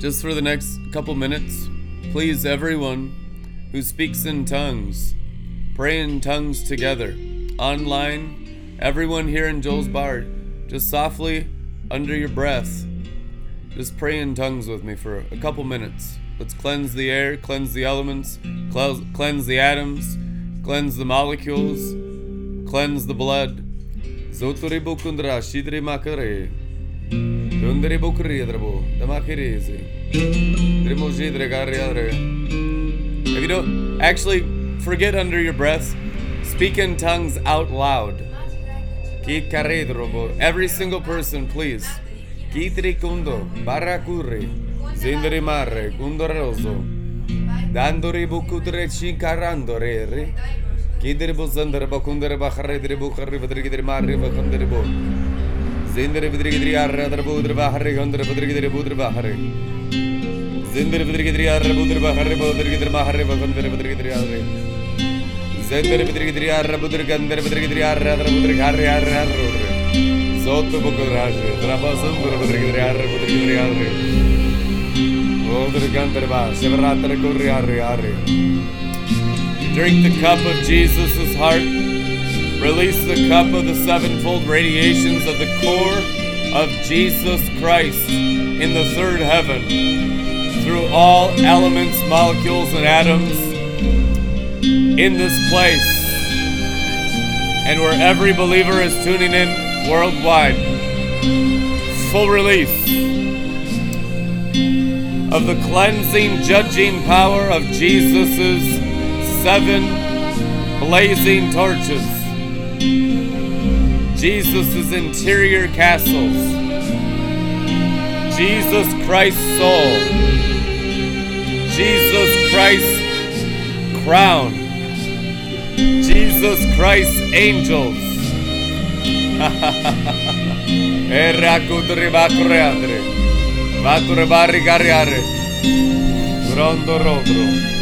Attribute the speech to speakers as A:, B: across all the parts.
A: Just for the next couple minutes, please, everyone who speaks in tongues, pray in tongues together. Online, everyone here in Joel's Bar, just softly, under your breath, just pray in tongues with me for a couple minutes. Let's cleanse the air, cleanse the elements, cleanse, cleanse the atoms, cleanse the molecules, cleanse the blood. Shidri makare. Drimo jidre. If you don't, actually, forget under your breath. Speak in tongues out loud. Ki karedrobo. Every single person, please. Kitri kundo, barakuri, zindri mare, kundoroso. Dandori bukudre chikarandore. Kidribu zandarba kundarba kharridribu kharribadri gidri marri bakhamdribu. Zindri bidri gidri arra darbu udriba harri gandra badri gidri budriba harri. Zindri bidri gidri arra budriba harri badri gidri maharri bakhamdri badri gidri arri. Zindri bidri gidri arra budri gandri badri gidri arra darbu budri harri arra arra udri. Zotu bukur arri. Draba zandur badri gidri arra budri gidri arri. Odri gandri ba. Shivaratri kurri arri arri. Drink the cup of Jesus' heart. Release the cup of the sevenfold radiations of the core of Jesus Christ in the third heaven through all elements, molecules, and atoms in this place and where every believer is tuning in worldwide. Full release of the cleansing, judging power of Jesus' seven blazing torches. Jesus' interior castles. Jesus Christ's soul. Jesus Christ's crown. Jesus Christ's angels. Era kudri bakure andre. Bakure bari gariare. Grondo.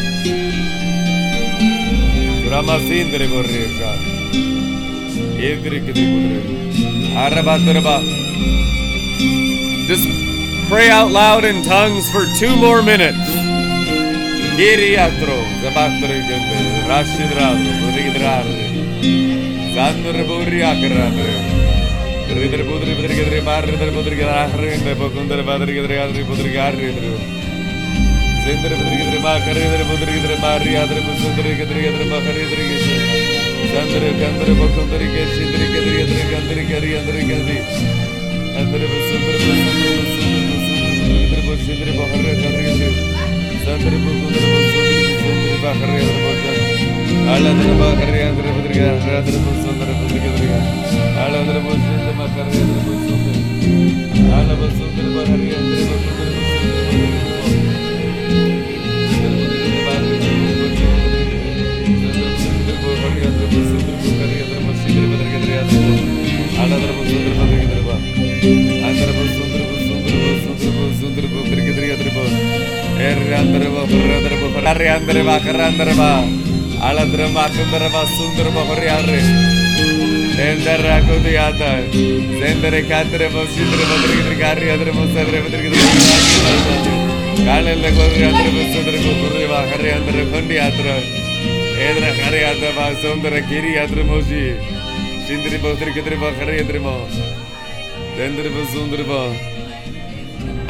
A: Pray out loud in tongues for two more minutes. ചന്ദ്രപുത്രികതിരമാ കരകതിരപുത്രികതിരമാ അറിയാതിരപുസ്തകതിരകതിരകതിരമാ കരകതിരകേശ് Chandra കന്ദ്ര ഭക്തരികേശ് തിരികതിരികതിരി കന്തിരികരി അന്തരികതി ആളെ ஆடதரப்பு சுந்தரப்பு திருப்பா அந்தரப்பு சுந்தரப்பு சுந்தரப்பு சுந்தரப்பு சுந்தரப்பு திருக்கி திருக்கி திருப்பு எர்ரந்தரபா புர்ரந்தரபா பரரந்தரபா கரந்தரபா அலந்தரபா சுந்தரபா சுந்தரபா பரியாரு எந்தர அகுது யாத செந்தரை காத்திரபா சுந்தரபா திருக்கி திருக்கி ஆரி அதரபா சரபா திருக்கி திருக்கி காலையில் கோரி யாத்திரபா சுந்தரபா புர்ரிவா ஹரி யாத்திரை கொண்டி யாத்திரை ஏதர ஹரி யாத்திரபா சுந்தர கிரி யாத்திரை Mosi Çindirba, tırkıdırba, karayadırba. Dendırba, sundırba.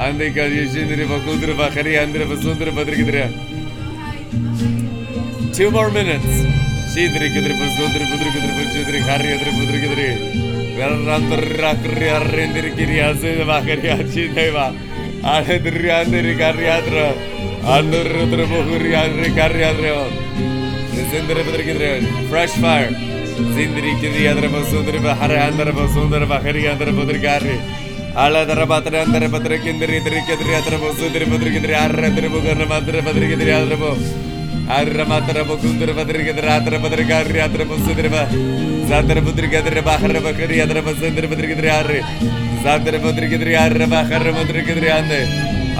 A: Andai kariye çindirba, kuldırba, karayandırba, sundırba, tırkıdırba. Two more minutes. Çindirba, sundırba, tırkıdırba, çindirba, karayadırba, tırkıdırba. Verrandırra, kırıyarrendir, kiriyazıdırba, kariyacindayba. Anadıryandır, kariyadırba. Andırıdırba, kuriyadırba, kariyadırba. Fresh fire. Sindri kidri adra bus sundri bahare andra bus sundri bakari andra budri kari. ಆಳದರ ಪಾತ್ರ ಅಂದರೆ ಪತ್ರ ಕಿಂದ್ರಿ ಇದ್ರಿ ಕೆದ್ರಿ ಅದ್ರ ಬಸ್ಸುದ್ರಿ ಬದ್ರಿ ಕಿದ್ರಿ ಆರ್ರ ಅದ್ರ ಬುಗರ್ನ ಮಾತ್ರ ಬದ್ರಿ ಕಿದ್ರಿ ಆದ್ರ ಬೋ ಆದ್ರ ಮಾತ್ರ ಬಕುಂದ್ರ ಬದ್ರಿ ಕಿದ್ರಿ ಆದ್ರ ಬದ್ರಿ ಕಾರ್ರಿ ಆದ್ರ ಬಸ್ಸುದ್ರಿ ಬಾ ಸಾದ್ರ ಬದ್ರಿ ಕೆದ್ರಿ ಬಾಹರ ಬಕರಿ ಅದ್ರ ಬಸ್ಸುದ್ರಿ ಬದ್ರಿ ಕಿದ್ರಿ ಆರ್ರಿ ಸಾದ್ರ ಬದ್ರಿ ಕಿದ್ರಿ ಆರ್ರ ಬಾಹರ ಬದ್ರಿ ಕಿದ್ರಿ ಅಂದೆ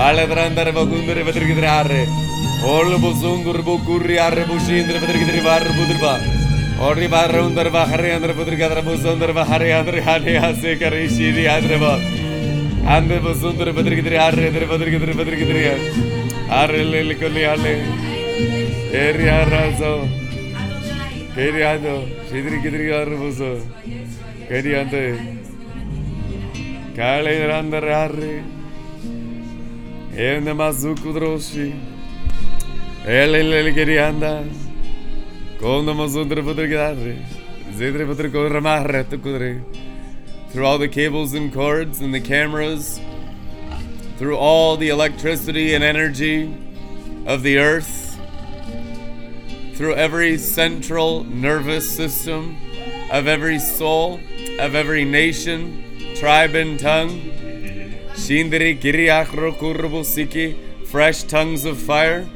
A: ಆಳದ್ರ ಅಂದರ ಬಕುಂದ್ರ ಬದ್ರಿ ಕಿದ್ರಿ ಆರ್ರಿ ಓಳು ಬಸ್ಸುಂಗುರ್ ಬುಕುರ್ರಿ ಆರ್ರ ಬುಷಿ Indra Badri ಕಿದ್ರಿ ಬಾರ್ರ Orri barra under va harri under putri kadra buz under va harri under hali hase kari şiri hadre va. Andre buz under putri gidri harri under putri gidri putri gidri ya. Harri le le kulli hali. Eri harra so. Eri ando. Şidri gidri harri buzu. Kedi ando. Kale under harri. Evne mazuk udroşi. Ele ele geri andas. Anda. Through all the cables and cords and the cameras, through all the electricity and energy of the earth, through every central nervous system of every soul, of every nation, tribe, and tongue. Fresh tongues of fire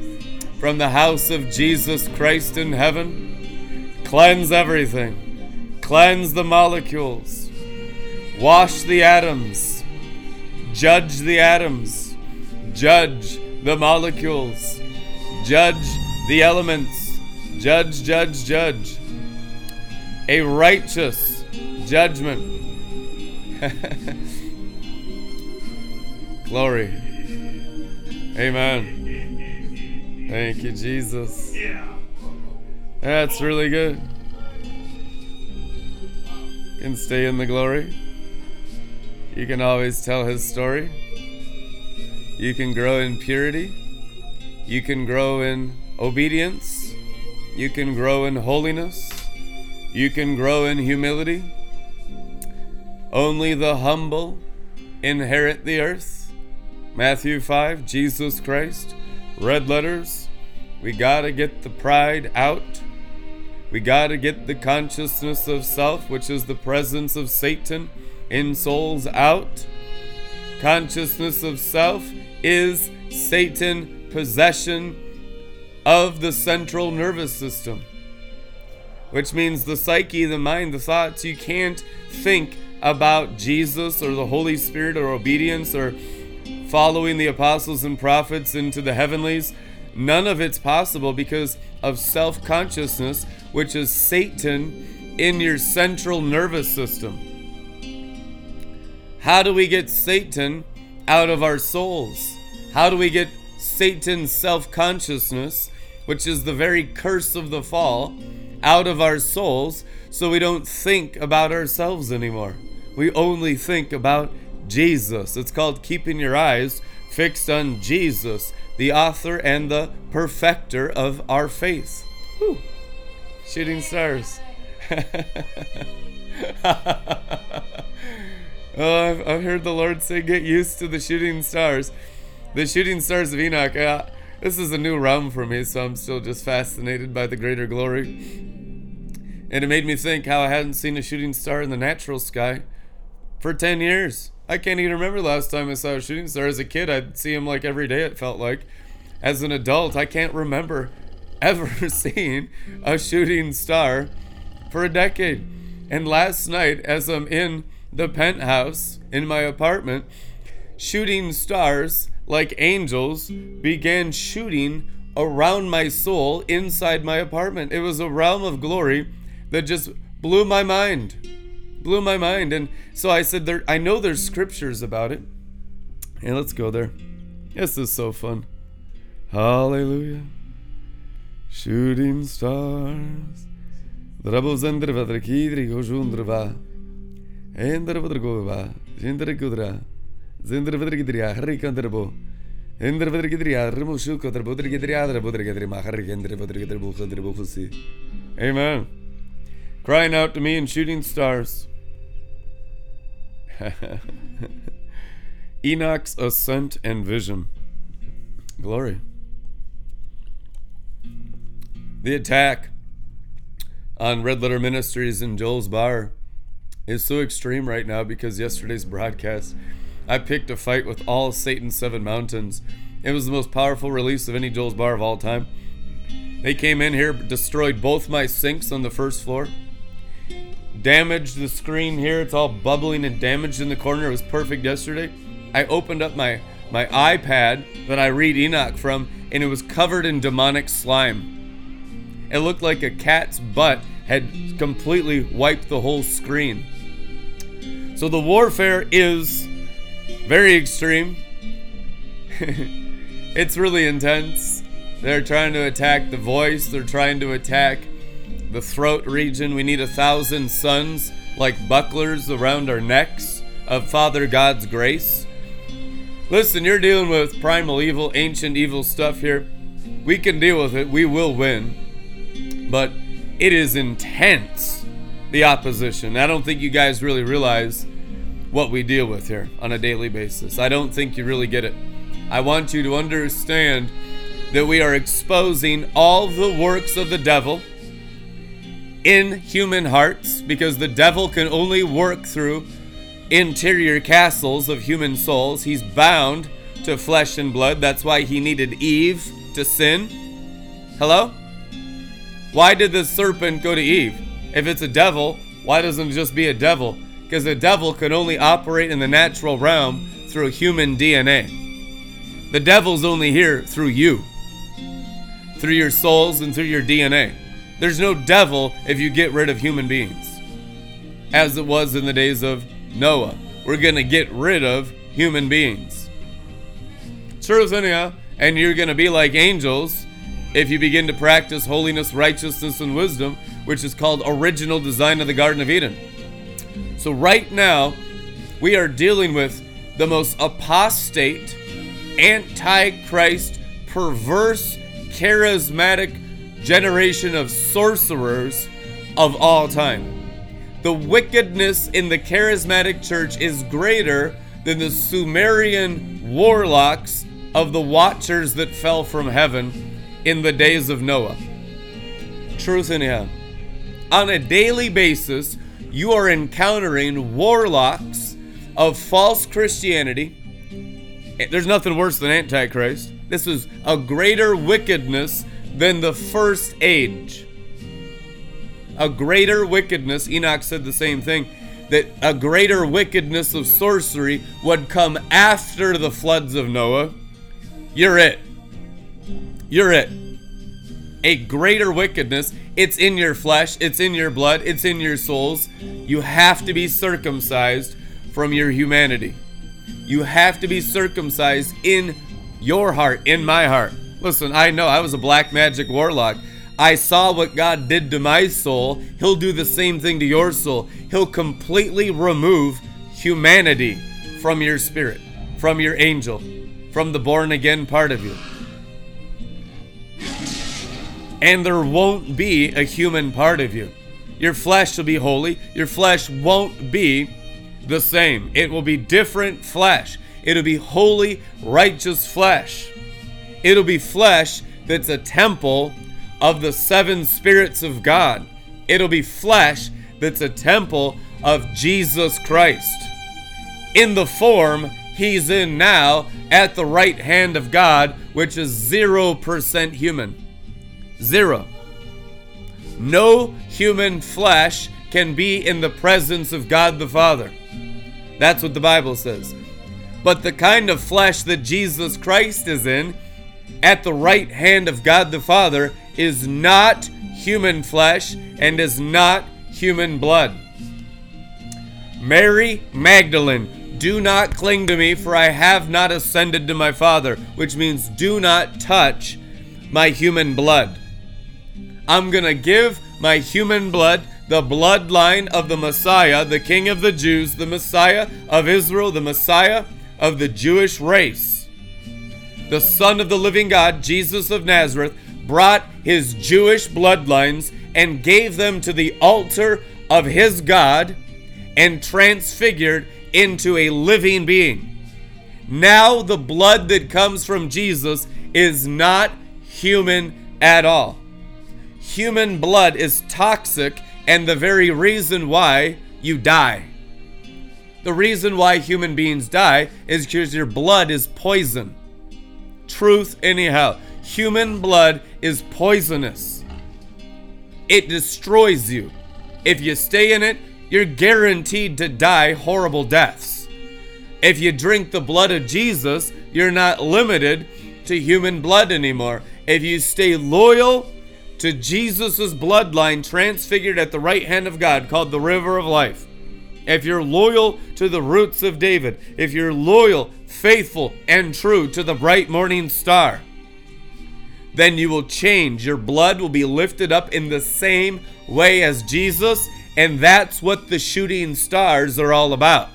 A: from the house of Jesus Christ in heaven. Cleanse everything, cleanse the molecules, wash the atoms, judge the atoms, judge the molecules, judge the elements, judge, judge, judge. A righteous judgment. Glory. Amen. Thank you, Jesus. Yeah. That's really good. You can stay in the glory. You can always tell his story. You can grow in purity. You can grow in obedience. You can grow in holiness. You can grow in humility. Only the humble inherit the earth. Matthew 5, Jesus Christ red letters. We got to get the pride out. We got to get the consciousness of self, which is the presence of Satan in souls, out. Consciousness of self is Satan possession of the central nervous system, which means the psyche, the mind, the thoughts. You can't think about Jesus or the Holy Spirit or obedience or following the apostles and prophets into the heavenlies. None of it's possible because of self consciousness, which is Satan in your central nervous system. How do we get Satan out of our souls? How do we get Satan's self consciousness, which is the very curse of the fall, out of our souls so we don't think about ourselves anymore? We only think about Jesus. It's called keeping your eyes fixed on Jesus, the author and the perfecter of our faith. Whew. Shooting stars. oh, I've, I've, heard the Lord say, get used to the shooting stars. The shooting stars of Enoch. Uh, this is a new realm for me, so I'm still just fascinated by the greater glory. And it made me think how I hadn't seen a shooting star in the natural sky for 10 years. I can't even remember last time I saw a shooting star. As a kid, I'd see him like every day, it felt like. As an adult, I can't remember ever seeing a shooting star for a decade. And last night, as I'm in the penthouse in my apartment, shooting stars like angels began shooting around my soul inside my apartment. It was a realm of glory that just blew my mind blew my mind. And so I said, there, I know there's scriptures about it. And let's go there. This is so fun. Hallelujah. Shooting stars. Drabozendrva drakidri gojundrva. Endravodrgova. Jindrigudra. Zindravadrigidria. Harikandrabo. Endravodrigidria. Rimushukadrabodrigidria. Drabodrigadrima. Harikendravadrigadribukhadribukhasi. Amen. Crying out to me in shooting stars. Enoch's ascent and vision. Glory. The attack on Red Letter Ministries and Joel's Bar is so extreme right now because yesterday's broadcast, I picked a fight with all Satan's seven mountains. It was the most powerful release of any Joel's Bar of all time. They came in here, destroyed both my sinks on the first floor damaged the screen here. It's all bubbling and damaged in the corner. It was perfect yesterday. I opened up my, my iPad that I read Enoch from, and it was covered in demonic slime. It looked like a cat's butt had completely wiped the whole screen. So the warfare is very extreme. it's really intense. They're trying to attack the voice, they're trying to attack the throat region. We need a thousand suns like bucklers around our necks of Father God's grace. Listen, you're dealing with primal evil, ancient evil stuff here. We can deal with it, we will win. But it is intense, the opposition. I don't think you guys really realize what we deal with here on a daily basis. I don't think you really get it. I want you to understand that we are exposing all the works of the devil in human hearts because the devil can only work through interior castles of human souls. He's bound to flesh and blood. That's why he needed Eve to sin. Hello? Why did the serpent go to Eve? If it's a devil, why doesn't it just be a devil? Because the devil can only operate in the natural realm through human DNA. The devil's only here through you through your souls and through your DNA. There's no devil if you get rid of human beings, as it was in the days of Noah. We're going to get rid of human beings. Truth, anyhow, and you're going to be like angels if you begin to practice holiness, righteousness, and wisdom, which is called original design of the Garden of Eden. So, right now, we are dealing with the most apostate, antichrist, perverse, charismatic generation of sorcerers of all time. The wickedness in the charismatic church is greater than the Sumerian warlocks of the watchers that fell from heaven in the days of Noah. Truth in Him. On a daily basis, you are encountering warlocks of false Christianity. Eh, there's nothing worse than Antichrist. This is a greater wickedness than the first age. A greater wickedness, Enoch said the same thing, that a greater wickedness of sorcery would come after the floods of Noah. You're it. You're it. A greater wickedness. It's in your flesh, it's in your blood, it's in your souls. You have to be circumcised from your humanity. You have to be circumcised in your heart in my heart. Listen, I know I was a black magic warlock. I saw what God did to my soul. He'll do the same thing to your soul. He'll completely remove humanity from your spirit, from your angel, from the born again part of you. And there won't be a human part of you. Your flesh will be holy. Your flesh won't be the same. It will be different flesh. It'll be holy, righteous flesh. It'll be flesh that's a temple of the seven spirits of God. It'll be flesh that's a temple of Jesus Christ. In the form he's in now at the right hand of God, which is 0% human. Zero. No human flesh can be in the presence of God the Father. That's what the Bible says. But the kind of flesh that Jesus Christ is in, at the right hand of God the Father, is not human flesh and is not human blood. Mary Magdalene, do not cling to me, for I have not ascended to my Father, which means do not touch my human blood. I'm going to give my human blood, the bloodline of the Messiah, the King of the Jews, the Messiah of Israel, the Messiah of the Jewish race. The Son of the living God, Jesus of Nazareth, brought his Jewish bloodlines and gave them to the altar of his God and transfigured into a living being. Now, the blood that comes from Jesus is not human at all. Human blood is toxic and the very reason why you die. The reason why human beings die is because your blood is poison. Truth, anyhow. Human blood is poisonous. It destroys you. If you stay in it, you're guaranteed to die horrible deaths. If you drink the blood of Jesus, you're not limited to human blood anymore. If you stay loyal to Jesus' bloodline transfigured at the right hand of God called the river of life, if you're loyal to the roots of David, if you're loyal, faithful, and true to the bright morning star, then you will change. Your blood will be lifted up in the same way as Jesus, and that's what the shooting stars are all about.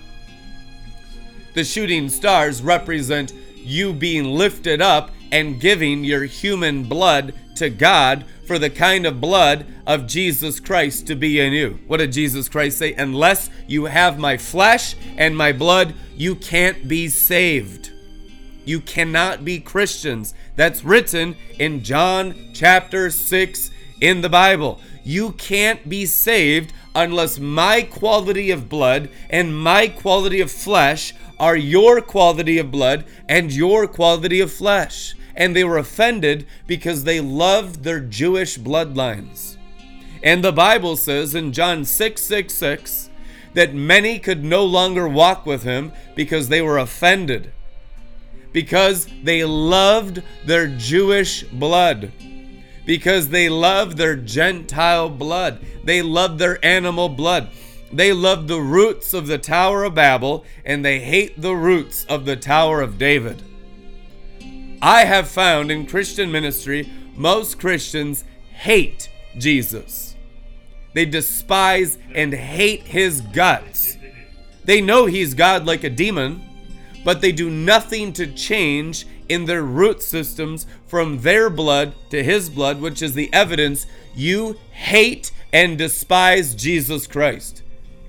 A: The shooting stars represent you being lifted up and giving your human blood to God for the kind of blood of Jesus Christ to be in you. What did Jesus Christ say? Unless you have my flesh and my blood, you can't be saved. You cannot be Christians. That's written in John chapter 6 in the Bible. You can't be saved unless my quality of blood and my quality of flesh are your quality of blood and your quality of flesh and they were offended because they loved their Jewish bloodlines. And the Bible says in John 6 6 6 that many could no longer walk with him because they were offended, because they loved their Jewish blood, because they loved their Gentile blood, they loved their animal blood. They loved the roots of the Tower of Babel and they hate the roots of the Tower of David. I have found in Christian ministry, most Christians hate Jesus. They despise and hate his guts. They know he's God like a demon, but they do nothing to change in their root systems from their blood to his blood, which is the evidence you hate and despise Jesus Christ.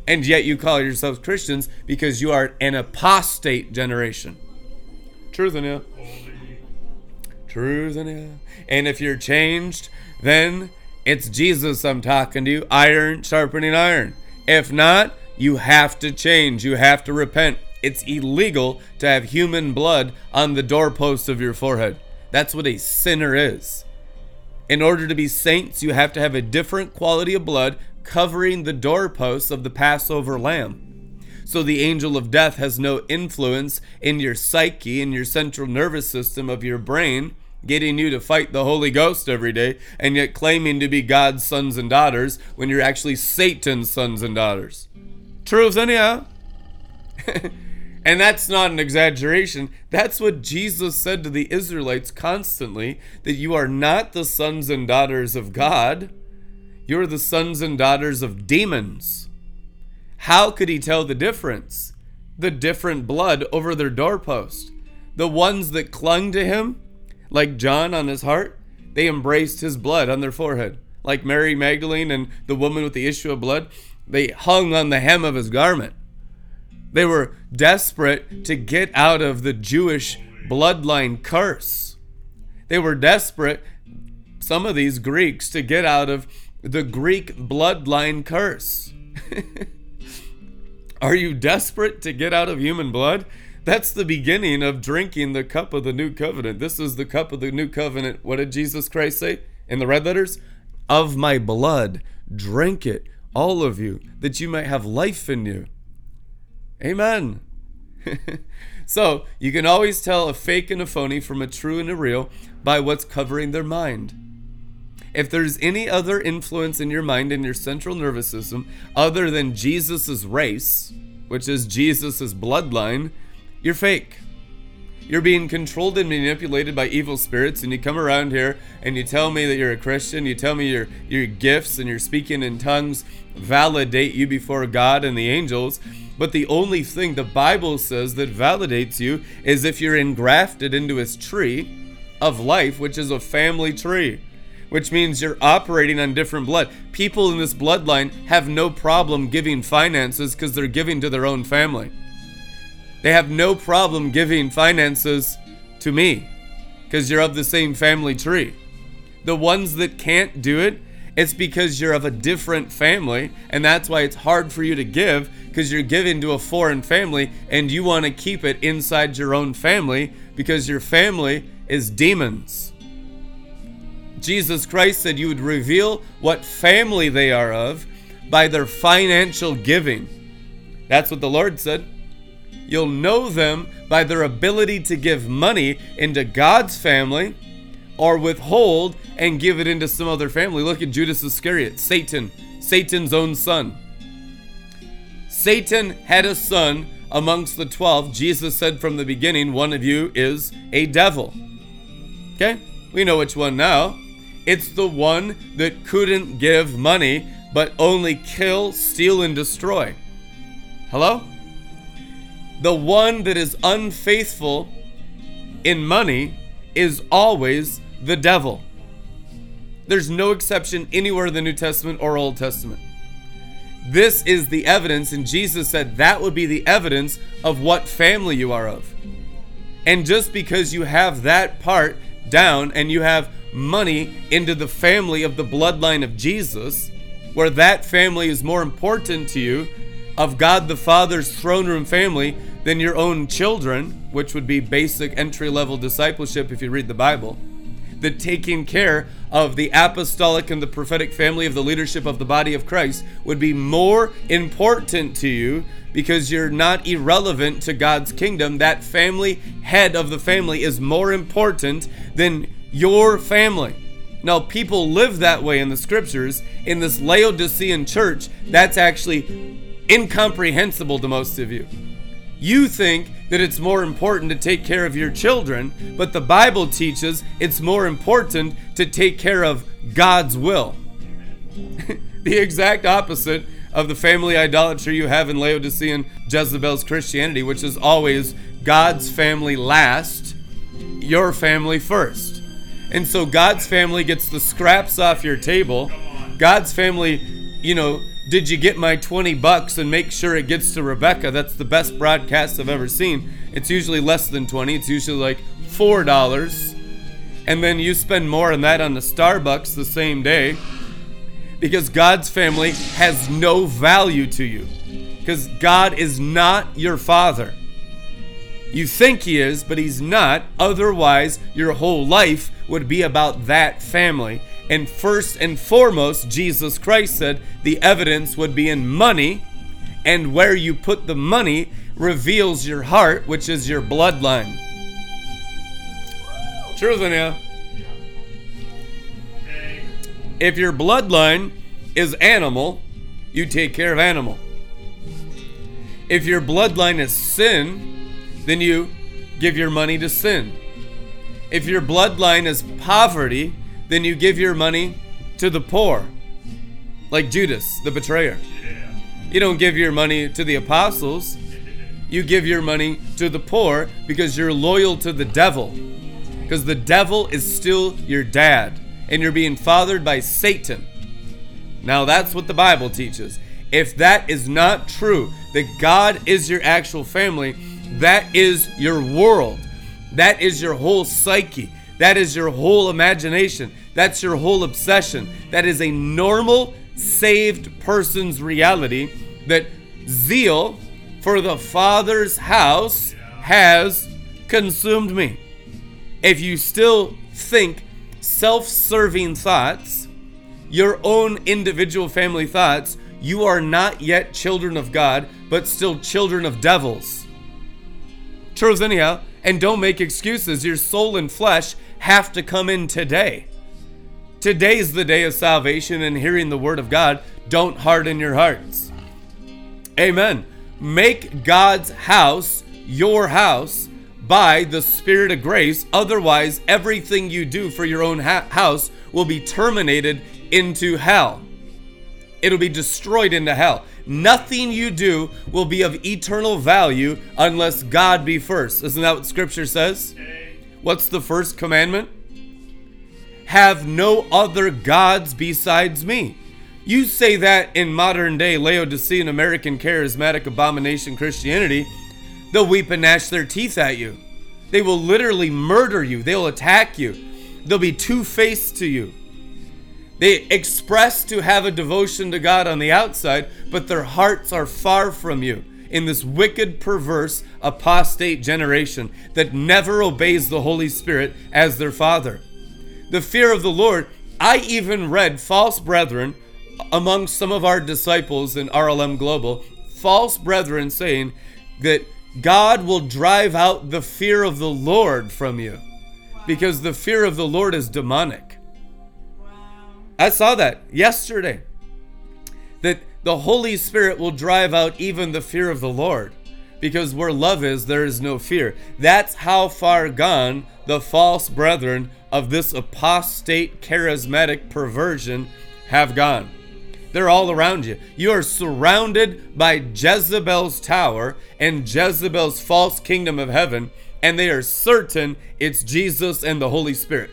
A: And yet you call yourselves Christians because you are an apostate generation. Truth in you you. And if you're changed, then it's Jesus I'm talking to you. Iron sharpening iron. If not, you have to change. You have to repent. It's illegal to have human blood on the doorpost of your forehead. That's what a sinner is. In order to be saints, you have to have a different quality of blood covering the doorposts of the Passover lamb. So the angel of death has no influence in your psyche, in your central nervous system of your brain, getting you to fight the Holy Ghost every day, and yet claiming to be God's sons and daughters when you're actually Satan's sons and daughters. Truth, anyhow. and that's not an exaggeration. That's what Jesus said to the Israelites constantly that you are not the sons and daughters of God, you're the sons and daughters of demons. How could he tell the difference? The different blood over their doorpost. The ones that clung to him like John on his heart, they embraced his blood on their forehead. Like Mary Magdalene and the woman with the issue of blood, they hung on the hem of his garment. They were desperate to get out of the Jewish bloodline curse. They were desperate, some of these Greeks, to get out of the Greek bloodline curse. Are you desperate to get out of human blood? That's the beginning of drinking the cup of the new covenant. This is the cup of the new covenant. What did Jesus Christ say in the red letters? Of my blood, drink it, all of you, that you might have life in you. Amen. so you can always tell a fake and a phony from a true and a real by what's covering their mind. If there's any other influence in your mind in your central nervous system other than Jesus's race, which is Jesus's bloodline, you're fake. You're being controlled and manipulated by evil spirits, and you come around here and you tell me that you're a Christian. You tell me your your gifts and your speaking in tongues validate you before God and the angels. But the only thing the Bible says that validates you is if you're engrafted into His tree of life, which is a family tree which means you're operating on different blood. People in this bloodline have no problem giving finances because they're giving to their own family. They have no problem giving finances to me because you're of the same family tree. The ones that can't do it, it's because you're of a different family, and that's why it's hard for you to give because you're giving to a foreign family and you want to keep it inside your own family because your family is demons. Jesus Christ said you would reveal what family they are of by their financial giving. That's what the Lord said. You'll know them by their ability to give money into God's family or withhold and give it into some other family. Look at Judas Iscariot, Satan, Satan's own son. Satan had a son amongst the 12. Jesus said from the beginning, One of you is a devil. Okay? We know which one now. It's the one that couldn't give money, but only kill, steal, and destroy. Hello? The one that is unfaithful in money is always the devil. There's no exception anywhere in the New Testament or Old Testament. This is the evidence, and Jesus said that would be the evidence of what family you are of. And just because you have that part down and you have money into the family of the bloodline of Jesus, where that family is more important to you, of God the Father's throne room family, than your own children, which would be basic entry level discipleship if you read the Bible the taking care of the apostolic and the prophetic family of the leadership of the body of Christ would be more important to you because you're not irrelevant to God's kingdom. That family, head of the family, is more important than your family. Now, people live that way in the scriptures. In this Laodicean church, that's actually incomprehensible to most of you. You think that it's more important to take care of your children, but the Bible teaches it's more important to take care of God's will. the exact opposite of the family idolatry you have in Laodicean Jezebel's Christianity, which is always God's family last, your family first. And so God's family gets the scraps off your table. God's family, you know, did you get my 20 bucks and make sure it gets to Rebecca? That's the best broadcast I've ever seen. It's usually less than 20, it's usually like $4. And then you spend more on that on the Starbucks the same day because God's family has no value to you. Because God is not your father. You think He is, but He's not. Otherwise, your whole life would be about that family. And first and foremost, Jesus Christ said the evidence would be in money, and where you put the money reveals your heart, which is your bloodline. Truth in. If your bloodline is animal, you take care of animal. If your bloodline is sin, then you give your money to sin. If your bloodline is poverty, then you give your money to the poor, like Judas, the betrayer. You don't give your money to the apostles, you give your money to the poor because you're loyal to the devil. Because the devil is still your dad, and you're being fathered by Satan. Now, that's what the Bible teaches. If that is not true, that God is your actual family, that is your world. That is your whole psyche. That is your whole imagination. That's your whole obsession. That is a normal, saved person's reality that zeal for the Father's house has consumed me. If you still think self serving thoughts, your own individual family thoughts, you are not yet children of God, but still children of devils. Truth, anyhow, and don't make excuses. Your soul and flesh have to come in today. Today is the day of salvation and hearing the word of God. Don't harden your hearts. Amen. Make God's house your house by the Spirit of grace. Otherwise, everything you do for your own ha- house will be terminated into hell. It'll be destroyed into hell. Nothing you do will be of eternal value unless God be first. Isn't that what Scripture says? What's the first commandment? Have no other gods besides me. You say that in modern day Laodicean American charismatic abomination Christianity, they'll weep and gnash their teeth at you. They will literally murder you, they'll attack you, they'll be two faced to you. They express to have a devotion to God on the outside, but their hearts are far from you in this wicked, perverse, apostate generation that never obeys the Holy Spirit as their Father. The fear of the Lord, I even read false brethren among some of our disciples in RLM Global, false brethren saying that God will drive out the fear of the Lord from you. because the fear of the Lord is demonic. I saw that yesterday. That the Holy Spirit will drive out even the fear of the Lord. Because where love is, there is no fear. That's how far gone the false brethren of this apostate charismatic perversion have gone. They're all around you. You are surrounded by Jezebel's tower and Jezebel's false kingdom of heaven, and they are certain it's Jesus and the Holy Spirit.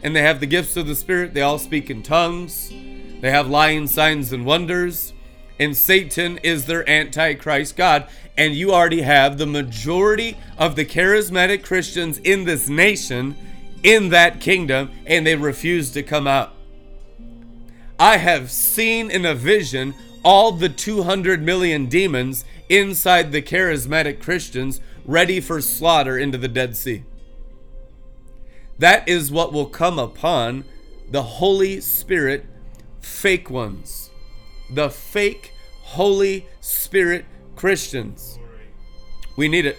A: And they have the gifts of the Spirit. They all speak in tongues. They have lying signs and wonders. And Satan is their antichrist God. And you already have the majority of the charismatic Christians in this nation in that kingdom, and they refuse to come out. I have seen in a vision all the 200 million demons inside the charismatic Christians ready for slaughter into the Dead Sea. That is what will come upon the Holy Spirit fake ones. The fake Holy Spirit Christians. We need it.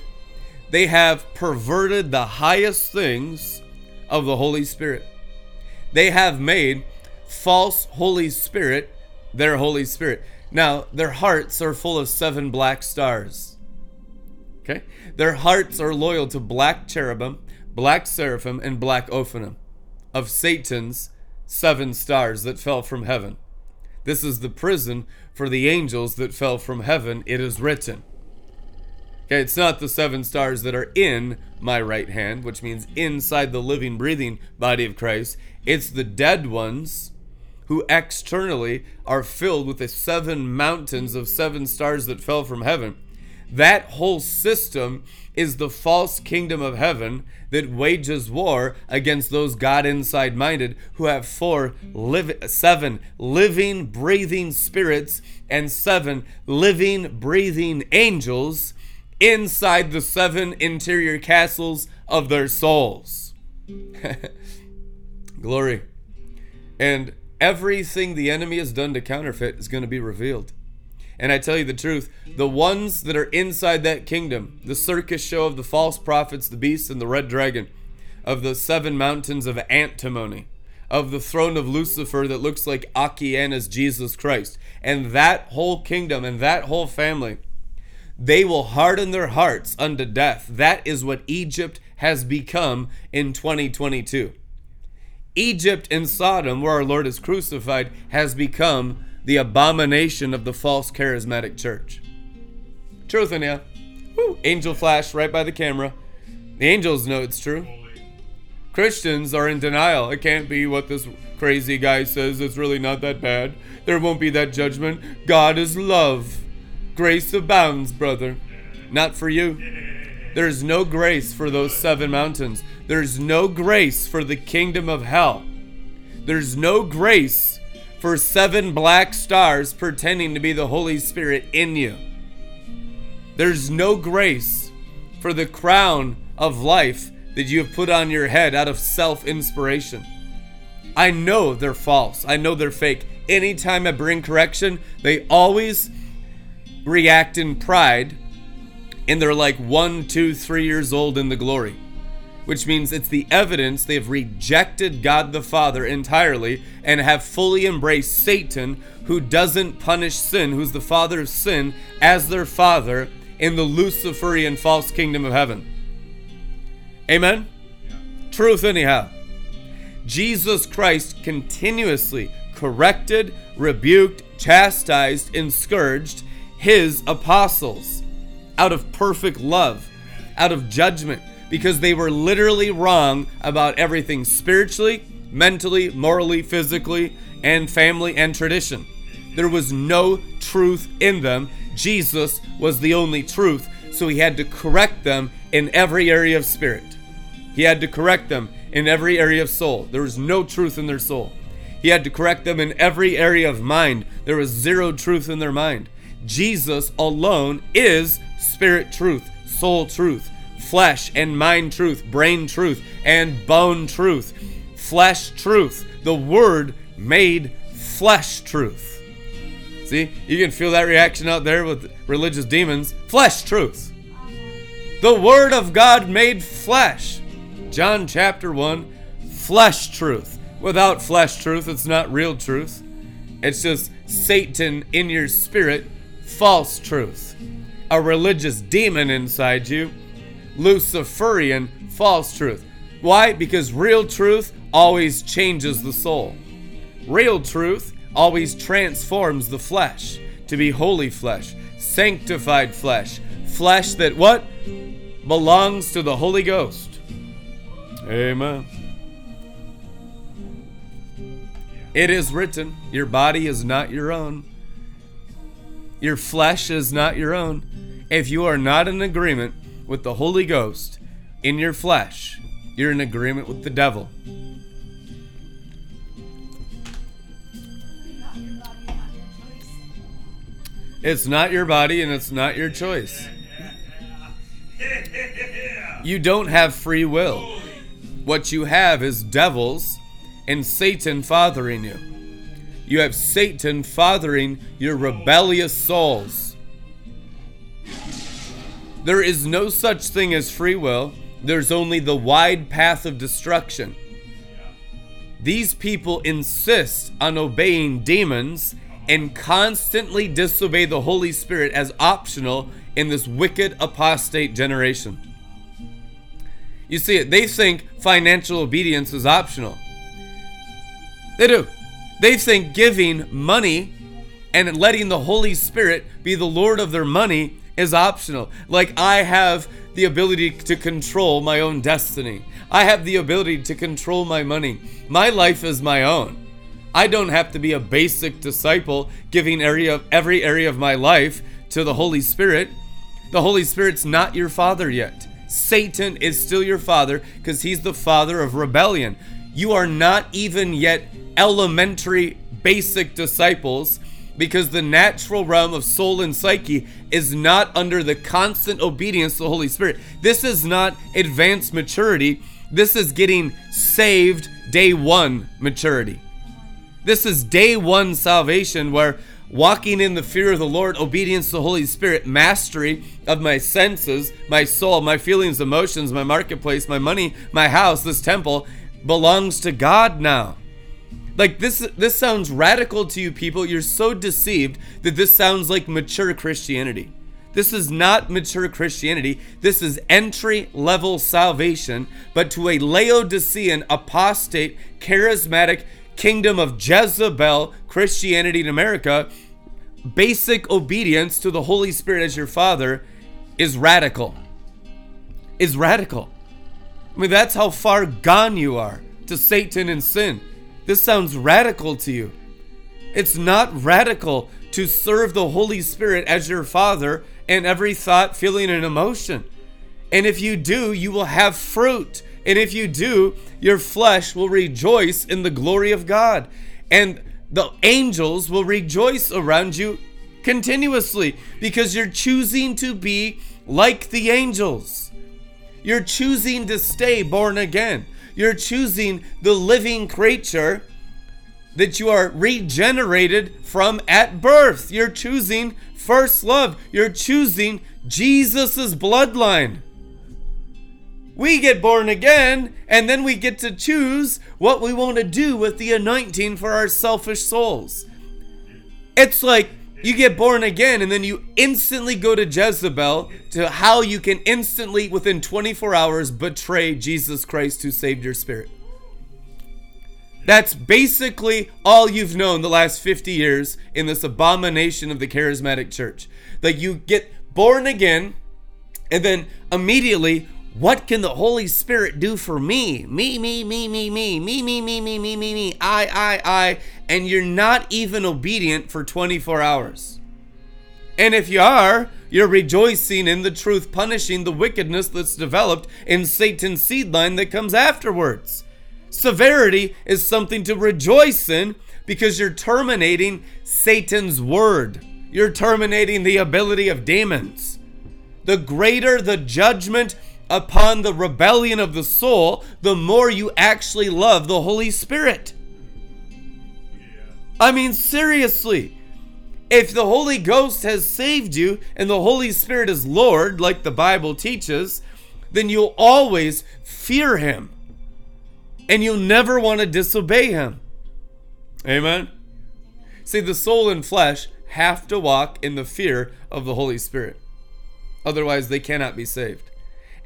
A: They have perverted the highest things of the Holy Spirit. They have made false Holy Spirit their Holy Spirit. Now, their hearts are full of seven black stars. Okay? Their hearts are loyal to black cherubim, black seraphim, and black ophanim of Satan's seven stars that fell from heaven. This is the prison for the angels that fell from heaven, it is written. Okay, it's not the seven stars that are in my right hand, which means inside the living, breathing body of Christ. It's the dead ones who externally are filled with the seven mountains of seven stars that fell from heaven. That whole system is the false kingdom of heaven that wages war against those God inside minded who have four live, seven living breathing spirits and seven living breathing angels inside the seven interior castles of their souls. Glory. And everything the enemy has done to counterfeit is going to be revealed. And I tell you the truth, the ones that are inside that kingdom, the circus show of the false prophets, the beast, and the red dragon, of the seven mountains of antimony, of the throne of Lucifer that looks like Akiane's Jesus Christ, and that whole kingdom and that whole family, they will harden their hearts unto death. That is what Egypt has become in 2022. Egypt and Sodom, where our Lord is crucified, has become the abomination of the false charismatic church. Truth in. Woo. Angel flash right by the camera. The angels know it's true. Christians are in denial. It can't be what this crazy guy says. It's really not that bad. There won't be that judgment. God is love. Grace abounds, brother. Not for you. There's no grace for those seven mountains. There's no grace for the kingdom of hell. There's no grace for seven black stars pretending to be the Holy Spirit in you. There's no grace for the crown of life that you have put on your head out of self inspiration. I know they're false. I know they're fake. Anytime I bring correction, they always react in pride and they're like one, two, three years old in the glory which means it's the evidence they have rejected God the Father entirely and have fully embraced Satan, who doesn't punish sin, who's the father of sin, as their father in the Luciferian false kingdom of heaven. Amen? Yeah. Truth, anyhow. Jesus Christ continuously corrected, rebuked, chastised, and scourged his apostles out of perfect love, out of judgment, because they were literally wrong about everything spiritually, mentally, morally, physically, and family and tradition. There was no truth in them. Jesus was the only truth, so he had to correct them in every area of spirit. He had to correct them in every area of soul. There was no truth in their soul. He had to correct them in every area of mind. There was zero truth in their mind. Jesus alone is spirit truth, soul truth flesh and mind truth, brain truth, and bone truth. Flesh truth. The Word made flesh truth. See, you can feel that reaction out there with religious demons. Flesh truth. The Word of God made flesh. John chapter 1, flesh truth. Without flesh truth, it's not real truth. It's just Satan in your spirit, false truth. A religious demon inside you, Luciferian false truth. Why? Because real truth always changes the soul. Real truth always transforms the flesh to be holy flesh, sanctified flesh, flesh that what? Belongs to the Holy Ghost. Amen. It is written, Your body is not your own. Your flesh is not your own. If you are not in agreement with the Holy Ghost in your flesh, you're in agreement with the devil. It's not your body and it's not your choice. You don't have free will. What you have is devils and Satan fathering you. You have Satan fathering your rebellious souls. There is no such thing as free will, there's only the wide path of destruction. These people insist on obeying demons and constantly disobey the Holy Spirit as optional in this wicked apostate generation. You see it, they think financial obedience is optional. They do. They think giving money and letting the Holy Spirit be the Lord of their money is optional. Like I have the ability to control my own destiny. I have the ability to control my money. My life is my own. I don't have to be a basic disciple giving area every area of my life to the Holy Spirit. The Holy Spirit's not your father yet. Satan is still your father because he's the father of rebellion. You are not even yet elementary basic disciples because the natural realm of soul and psyche is not under the constant obedience to the Holy Spirit. This is not advanced maturity. This is getting saved day one maturity. This is day one salvation where walking in the fear of the Lord, obedience to the Holy Spirit, mastery of my senses, my soul, my feelings, emotions, my marketplace, my money, my house, this temple belongs to God now. Like this this sounds radical to you people. You're so deceived that this sounds like mature Christianity. This is not mature Christianity. This is entry level salvation, but to a Laodicean, apostate, charismatic kingdom of Jezebel Christianity in America, basic obedience to the Holy Spirit as your Father is radical. Is radical. I mean, that's how far gone you are to Satan and sin. This sounds radical to you. It's not radical to serve the Holy Spirit as your Father in every thought, feeling, and emotion. And if you do, you will have fruit. And if you do, your flesh will rejoice in the glory of God. And the angels will rejoice around you continuously because you're choosing to be like the angels. You're choosing to stay born again. You're choosing the living creature that you are regenerated from at birth. You're choosing first love. You're choosing Jesus' bloodline. We get born again, and then we get to choose what we want to do with the anointing for our selfish souls. It's like you get born again, and then you instantly go to Jezebel to how you can instantly, within 24 hours, betray Jesus Christ who saved your spirit. That's basically all you've known the last 50 years in this abomination of the charismatic church. That you get born again, and then immediately, what can the Holy Spirit do for me? Me, me, me, me, me, me, me, me, me, me, me, me, I, I, I, and you're not even obedient for 24 hours. And if you are, you're rejoicing in the truth, punishing the wickedness that's developed in Satan's seed line that comes afterwards. Severity is something to rejoice in because you're terminating Satan's word. You're terminating the ability of demons. The greater the judgment upon the rebellion of the soul, the more you actually love the Holy Spirit. I mean, seriously. If the Holy Ghost has saved you and the Holy Spirit is Lord, like the Bible teaches, then you'll always fear him. And you'll never want to disobey him. Amen. See, the soul and flesh have to walk in the fear of the Holy Spirit. Otherwise, they cannot be saved.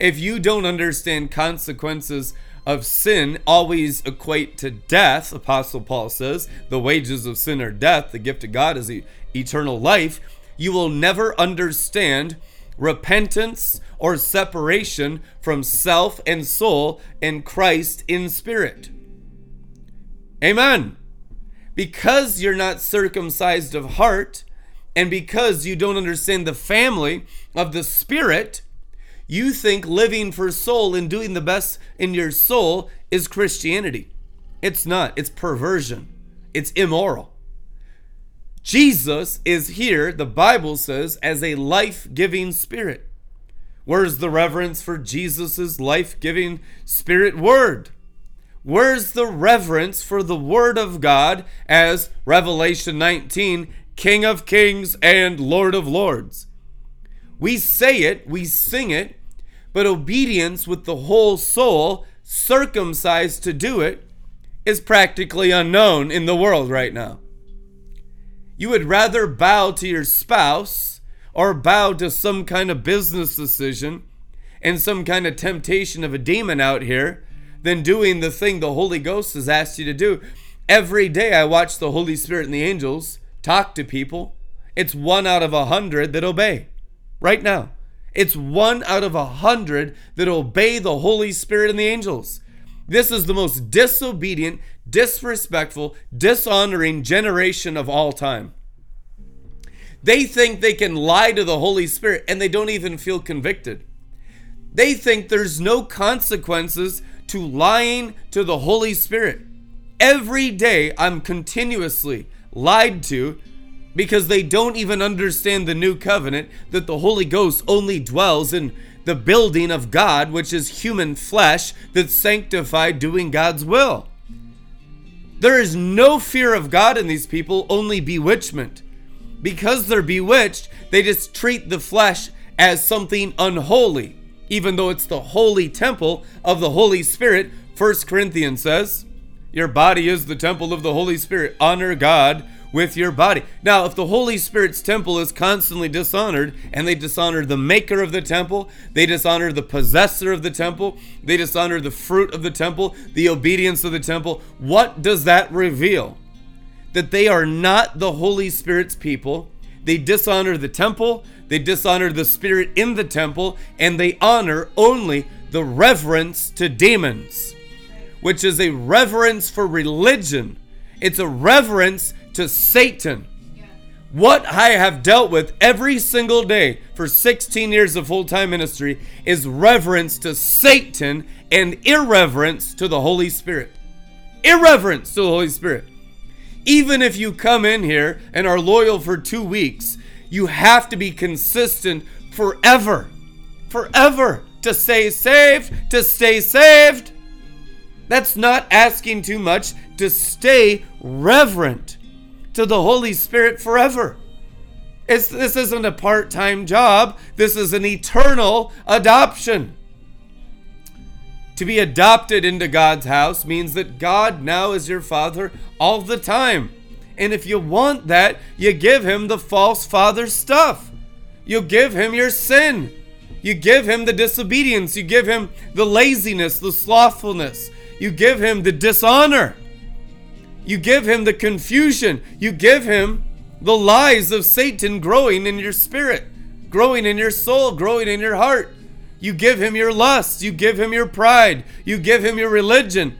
A: If you don't understand consequences of sin always equate to death, Apostle Paul says, the wages of sin are death, the gift of God is eternal life, you will never understand repentance or separation from self and soul and Christ in spirit. Amen. Because you're not circumcised of heart, and because you don't understand the family of the Spirit, you think living for soul and doing the best in your soul is Christianity. It's not, it's perversion, it's immoral. Jesus is here, the Bible says, as a life giving spirit. Where's the reverence for Jesus' life giving spirit word? Where's the reverence for the word of God as Revelation 19 King of Kings and Lord of Lords. We say it, we sing it, but obedience with the whole soul, circumcised to do it, is practically unknown in the world right now. You would rather bow to your spouse or bow to some kind of business decision and some kind of temptation of a demon out here than doing the thing the Holy Ghost has asked you to do. Every day I watch the Holy Spirit and the angels talk to people, it's one out of a hundred that obey. Right now. It's one out of a hundred that obey the Holy Spirit and the angels. This is the most disobedient, disrespectful, dishonoring generation of all time. They think they can lie to the Holy Spirit and they don't even feel convicted. They think there's no consequences to lying to the Holy Spirit. Every day I'm continuously lied to because they don't even understand the new covenant that the Holy Ghost only dwells in the building of God, which is human flesh that's sanctified doing God's will. There is no fear of God in these people, only bewitchment. Because they're bewitched, they just treat the flesh as something unholy, even though it's the holy temple of the Holy Spirit. First Corinthians says. Your body is the temple of the Holy Spirit. Honor God with your body. Now, if the Holy Spirit's temple is constantly dishonored and they dishonor the maker of the temple, they dishonor the possessor of the temple, they dishonor the fruit of the temple, the obedience of the temple, what does that reveal? That they are not the Holy Spirit's people. They dishonor the temple, they dishonor the Spirit in the temple, and they honor only the reverence to demons which is a reverence for religion. It's a reverence to Satan. What I have dealt with every single day for 16 years of full time ministry is reverence to Satan and irreverence to the Holy Spirit. Irreverence to the Holy Spirit. Even if you come in here and are loyal for two weeks, you have to be consistent forever. Forever. To stay saved, to stay saved. That's not asking too much to stay reverent to the Holy Spirit forever. It's, this isn't a part time job, this is an eternal adoption. To be adopted into God's house means that God now is your father all the time. And if you want that, you give him the false father stuff. You give him your sin. You give him the disobedience. You give him the laziness, the slothfulness. You give him the dishonor. You give him the confusion. You give him the lies of Satan growing in your spirit, growing in your soul, growing in your heart. You give him your lust. You give him your pride. You give him your religion.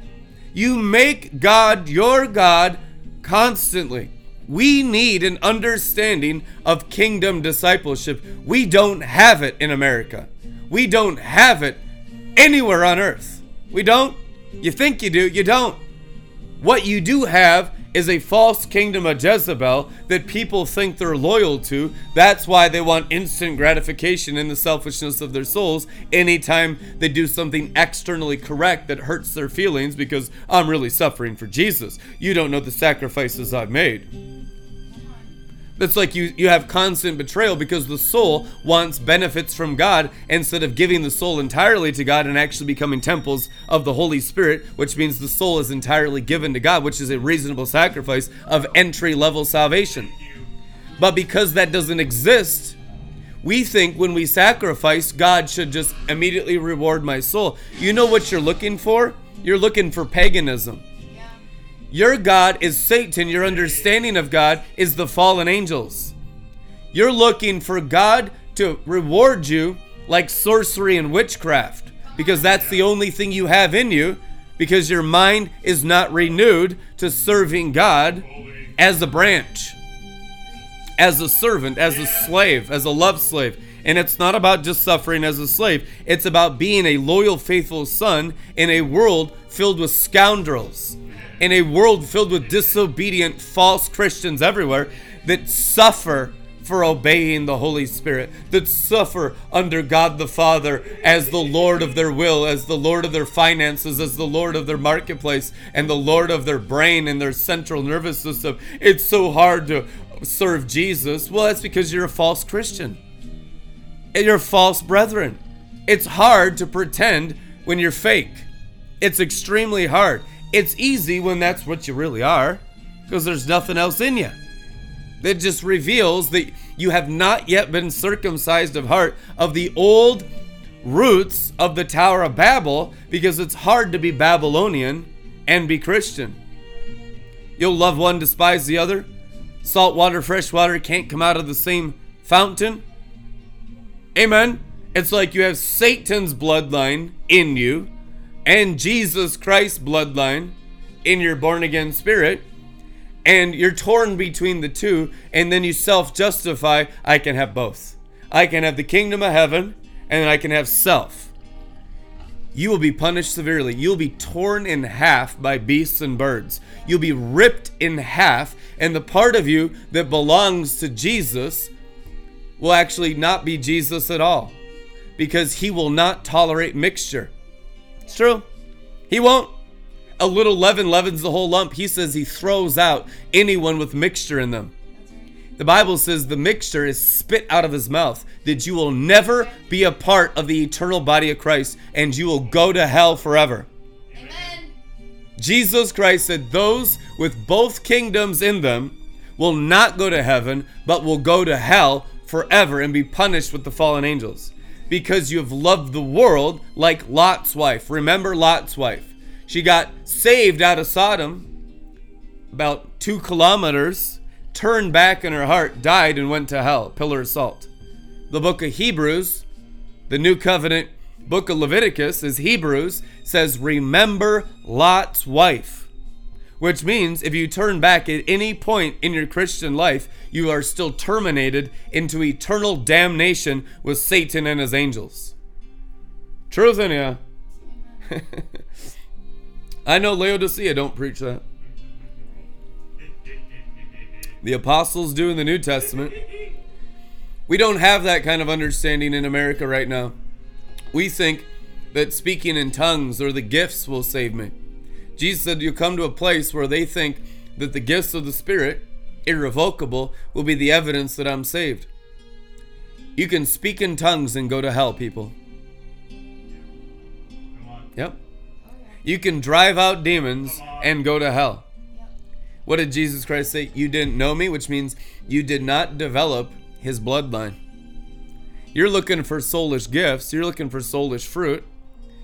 A: You make God your God constantly. We need an understanding of kingdom discipleship. We don't have it in America. We don't have it anywhere on earth. We don't. You think you do, you don't. What you do have is a false kingdom of Jezebel that people think they're loyal to. That's why they want instant gratification in the selfishness of their souls anytime they do something externally correct that hurts their feelings because I'm really suffering for Jesus. You don't know the sacrifices I've made. That's like you you have constant betrayal because the soul wants benefits from God instead of giving the soul entirely to God and actually becoming temples of the Holy Spirit, which means the soul is entirely given to God, which is a reasonable sacrifice of entry level salvation. But because that doesn't exist, we think when we sacrifice, God should just immediately reward my soul. You know what you're looking for? You're looking for paganism. Your God is Satan. Your understanding of God is the fallen angels. You're looking for God to reward you like sorcery and witchcraft because that's the only thing you have in you because your mind is not renewed to serving God as a branch, as a servant, as a slave, as a love slave. And it's not about just suffering as a slave, it's about being a loyal, faithful son in a world filled with scoundrels in a world filled with disobedient, false Christians everywhere that suffer for obeying the Holy Spirit, that suffer under God the Father as the Lord of their will, as the Lord of their finances, as the Lord of their marketplace, and the Lord of their brain and their central nervous system. It's so hard to serve Jesus. Well, that's because you're a false Christian. You're false brethren. It's hard to pretend when you're fake. It's extremely hard. It's easy when that's what you really are, because there's nothing else in you. That just reveals that you have not yet been circumcised of heart of the old roots of the Tower of Babel, because it's hard to be Babylonian and be Christian. You'll love one, despise the other. Salt water, fresh water can't come out of the same fountain. Amen. It's like you have Satan's bloodline in you and Jesus Christ's bloodline in your born again spirit, and you're torn between the two, and then you self justify I can have both. I can have the kingdom of heaven, and I can have self. You will be punished severely. You'll be torn in half by beasts and birds. You'll be ripped in half, and the part of you that belongs to Jesus will actually not be Jesus at all because he will not tolerate mixture. It's true. He won't. A little leaven leavens the whole lump. He says he throws out anyone with mixture in them. The Bible says the mixture is spit out of his mouth, that you will never be a part of the eternal body of Christ and you will go to hell forever. Amen. Jesus Christ said those with both kingdoms in them will not go to heaven, but will go to hell forever and be punished with the fallen angels because you have loved the world like Lot's wife. Remember Lot's wife. She got saved out of Sodom, about two kilometers, turned back in her heart, died, and went to hell, pillar of salt. The book of Hebrews, the new covenant book of Leviticus, is Hebrews, says, Remember Lot's wife which means if you turn back at any point in your Christian life, you are still terminated into eternal damnation with Satan and his angels. Truth in ya. I know Laodicea don't preach that. The apostles do in the New Testament. We don't have that kind of understanding in America right now. We think that speaking in tongues or the gifts will save me. Jesus said, You come to a place where they think that the gifts of the Spirit, irrevocable, will be the evidence that I'm saved. You can speak in tongues and go to hell, people. Yep. You can drive out demons and go to hell. What did Jesus Christ say? You didn't know me, which means you did not develop his bloodline. You're looking for soulish gifts, you're looking for soulish fruit.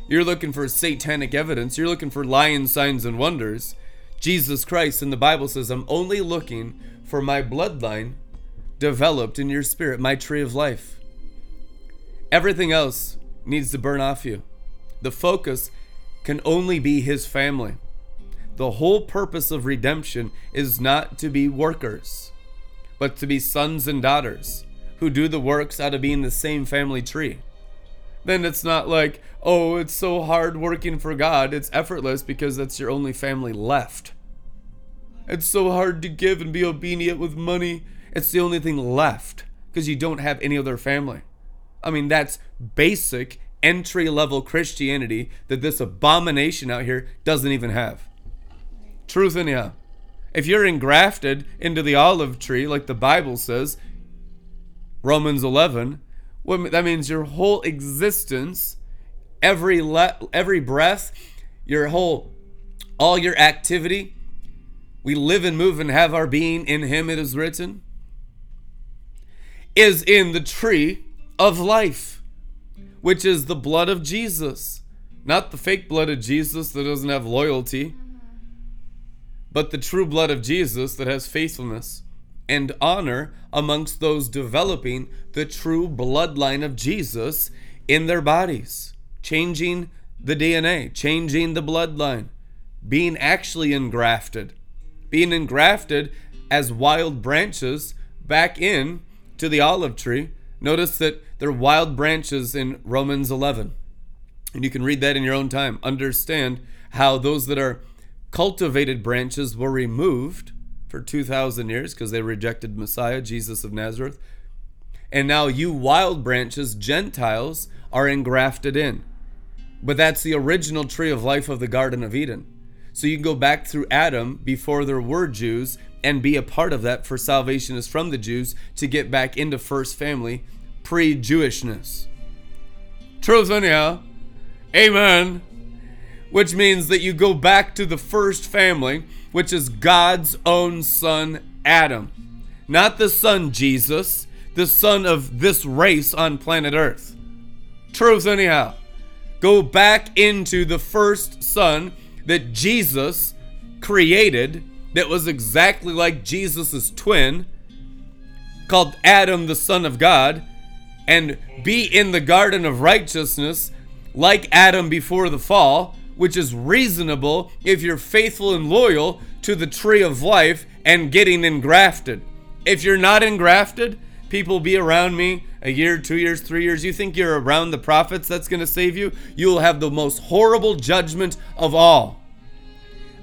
A: You're looking for satanic evidence. You're looking for lion signs and wonders. Jesus Christ in the Bible says, I'm only looking for my bloodline developed in your spirit, my tree of life. Everything else needs to burn off you. The focus can only be his family. The whole purpose of redemption is not to be workers, but to be sons and daughters who do the works out of being the same family tree then it's not like, oh, it's so hard working for God. It's effortless because that's your only family left. It's so hard to give and be obedient with money. It's the only thing left because you don't have any other family. I mean, that's basic entry level Christianity that this abomination out here doesn't even have. Truth in ya. If you're engrafted into the olive tree, like the Bible says, Romans 11, that means your whole existence, every le- every breath, your whole all your activity, we live and move and have our being. In him it is written is in the tree of life, which is the blood of Jesus. Not the fake blood of Jesus that doesn't have loyalty, but the true blood of Jesus that has faithfulness and honor amongst those developing the true bloodline of Jesus in their bodies, changing the DNA, changing the bloodline, being actually engrafted, being engrafted as wild branches back in to the olive tree. Notice that they're wild branches in Romans 11. And you can read that in your own time. Understand how those that are cultivated branches were removed for 2,000 years because they rejected Messiah, Jesus of Nazareth. And now you wild branches, Gentiles, are engrafted in. But that's the original tree of life of the Garden of Eden. So you can go back through Adam before there were Jews and be a part of that for salvation is from the Jews to get back into first family pre Jewishness. Truth, anyhow. Amen. Which means that you go back to the first family which is God's own son, Adam. Not the son, Jesus, the son of this race on planet Earth. Truth, anyhow. Go back into the first son that Jesus created, that was exactly like Jesus' twin, called Adam, the son of God, and be in the garden of righteousness like Adam before the fall which is reasonable if you're faithful and loyal to the tree of life and getting engrafted. If you're not engrafted, people be around me a year, two years, three years. You think you're around the prophets that's going to save you? You will have the most horrible judgment of all.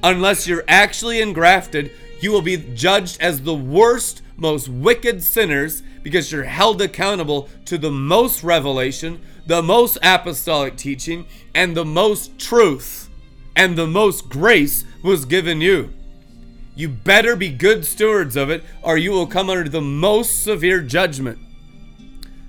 A: Unless you're actually engrafted, you will be judged as the worst, most wicked sinners because you're held accountable to the most revelation, the most apostolic teaching, and the most truth and the most grace was given you. You better be good stewards of it, or you will come under the most severe judgment.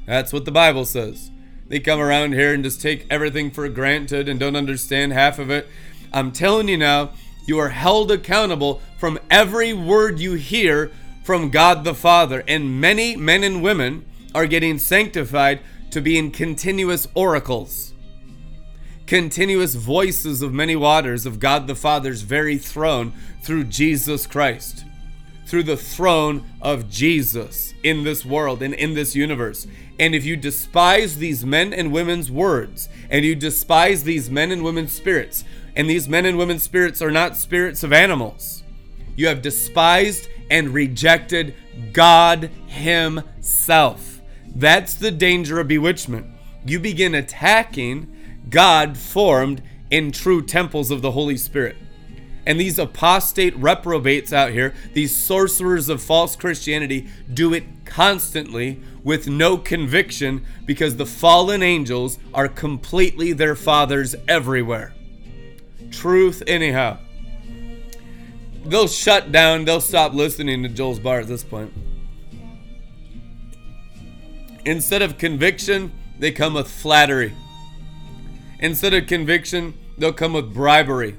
A: That's what the Bible says. They come around here and just take everything for granted and don't understand half of it. I'm telling you now, you are held accountable from every word you hear from God the Father. And many men and women are getting sanctified to be in continuous oracles, continuous voices of many waters of God the Father's very throne through Jesus Christ, through the throne of Jesus in this world and in this universe. And if you despise these men and women's words, and you despise these men and women's spirits, and these men and women's spirits are not spirits of animals, you have despised and rejected God Himself. That's the danger of bewitchment. You begin attacking God formed in true temples of the Holy Spirit. And these apostate reprobates out here, these sorcerers of false Christianity, do it constantly with no conviction because the fallen angels are completely their fathers everywhere. Truth, anyhow. They'll shut down, they'll stop listening to Joel's bar at this point. Instead of conviction, they come with flattery. Instead of conviction, they'll come with bribery.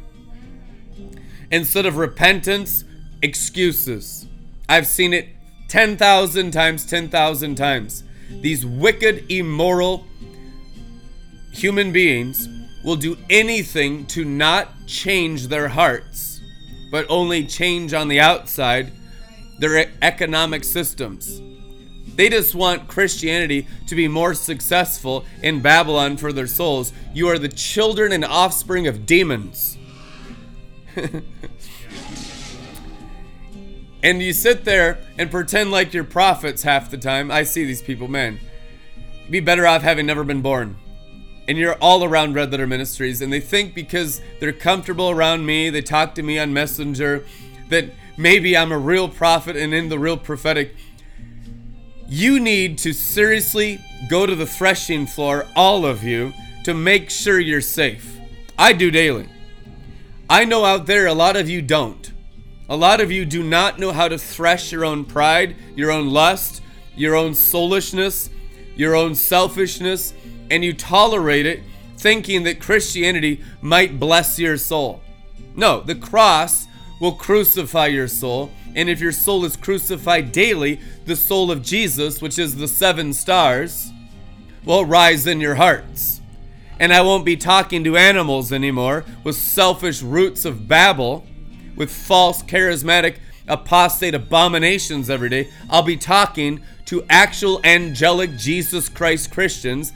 A: Instead of repentance, excuses. I've seen it 10,000 times, 10,000 times. These wicked, immoral human beings will do anything to not change their hearts, but only change on the outside their economic systems. They just want Christianity to be more successful in Babylon for their souls. You are the children and offspring of demons. and you sit there and pretend like you're prophets half the time. I see these people, man. Be better off having never been born. And you're all around Red Letter Ministries, and they think because they're comfortable around me, they talk to me on Messenger, that maybe I'm a real prophet and in the real prophetic you need to seriously go to the threshing floor, all of you, to make sure you're safe. I do daily. I know out there a lot of you don't. A lot of you do not know how to thresh your own pride, your own lust, your own soulishness, your own selfishness, and you tolerate it thinking that Christianity might bless your soul. No, the cross will crucify your soul, and if your soul is crucified daily, the soul of Jesus, which is the seven stars, will rise in your hearts. And I won't be talking to animals anymore with selfish roots of Babel, with false charismatic apostate abominations every day. I'll be talking to actual angelic Jesus Christ Christians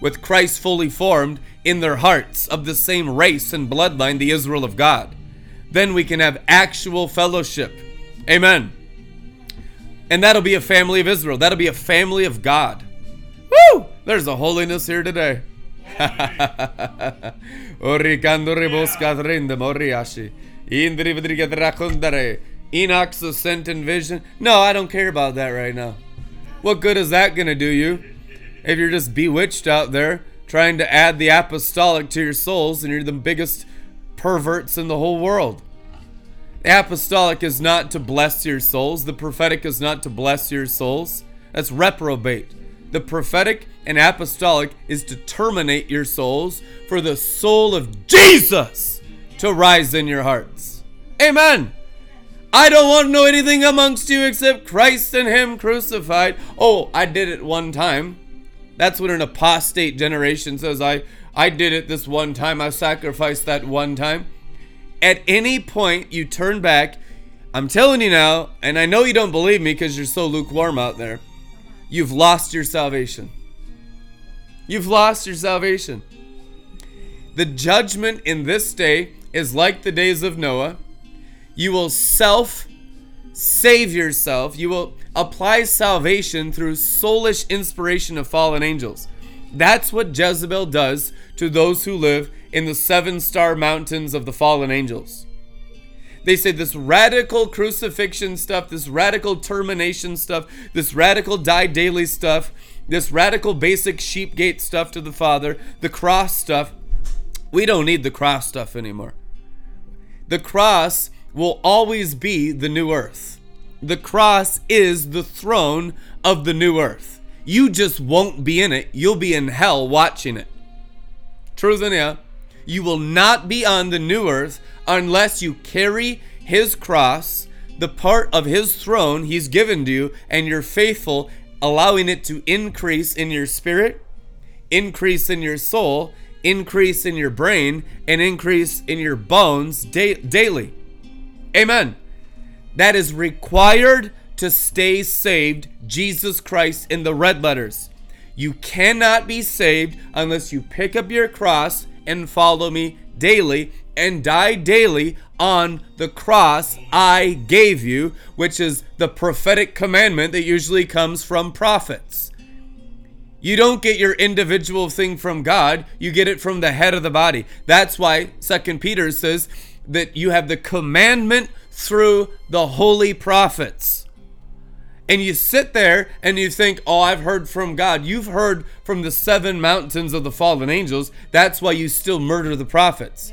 A: with Christ fully formed in their hearts of the same race and bloodline, the Israel of God. Then we can have actual fellowship. Amen. And that'll be a family of Israel. That'll be a family of God. Woo! There's a holiness here today. Enoch's ascent and vision. No, I don't care about that right now. What good is that going to do you if you're just bewitched out there trying to add the apostolic to your souls and you're the biggest perverts in the whole world? The apostolic is not to bless your souls, the prophetic is not to bless your souls. That's reprobate. The prophetic and apostolic is to terminate your souls for the soul of Jesus to rise in your hearts. Amen. I don't want to know anything amongst you except Christ and Him crucified. Oh, I did it one time. That's what an apostate generation says. I, I did it this one time. I sacrificed that one time. At any point you turn back, I'm telling you now, and I know you don't believe me because you're so lukewarm out there, you've lost your salvation. You've lost your salvation. The judgment in this day is like the days of Noah you will self save yourself. You will apply salvation through soulish inspiration of fallen angels. That's what Jezebel does to those who live in the seven star mountains of the fallen angels. They say this radical crucifixion stuff, this radical termination stuff, this radical die daily stuff, this radical basic sheep gate stuff to the Father, the cross stuff. We don't need the cross stuff anymore. The cross will always be the new earth. The cross is the throne of the new earth. You just won't be in it. You'll be in hell watching it. Truth in you, you will not be on the new earth unless you carry his cross, the part of his throne he's given to you, and you're faithful, allowing it to increase in your spirit, increase in your soul, increase in your brain, and increase in your bones da- daily. Amen. That is required to stay saved, Jesus Christ in the red letters. You cannot be saved unless you pick up your cross and follow me daily and die daily on the cross I gave you, which is the prophetic commandment that usually comes from prophets. You don't get your individual thing from God, you get it from the head of the body. That's why Second Peter says that you have the commandment through the holy prophets. And you sit there and you think, oh, I've heard from God. You've heard from the seven mountains of the fallen angels. That's why you still murder the prophets.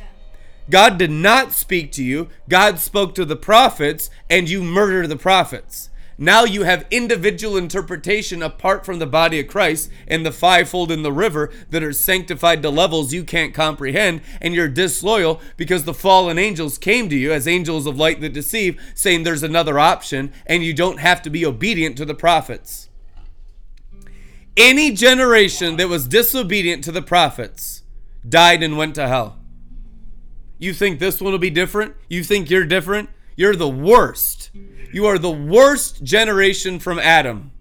A: God did not speak to you. God spoke to the prophets, and you murder the prophets. Now you have individual interpretation apart from the body of Christ and the fivefold in the river that are sanctified to levels you can't comprehend, and you're disloyal because the fallen angels came to you as angels of light that deceive, saying there's another option, and you don't have to be obedient to the prophets. Any generation that was disobedient to the prophets died and went to hell. You think this one will be different? You think you're different? You're the worst. You are the worst generation from Adam.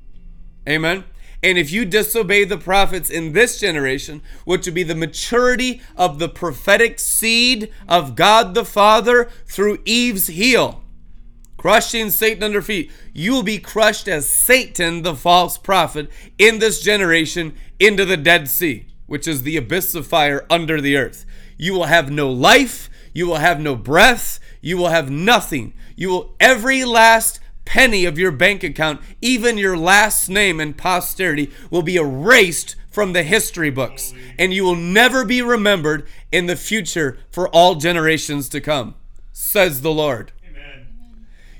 A: Amen. And if you disobey the prophets in this generation, which would be the maturity of the prophetic seed of God the Father through Eve's heel, crushing Satan under feet, you will be crushed as Satan, the false prophet, in this generation into the Dead Sea, which is the abyss of fire under the earth. You will have no life, you will have no breath, you will have nothing. You will, every last penny of your bank account, even your last name and posterity, will be erased from the history books. And you will never be remembered in the future for all generations to come, says the Lord. Amen.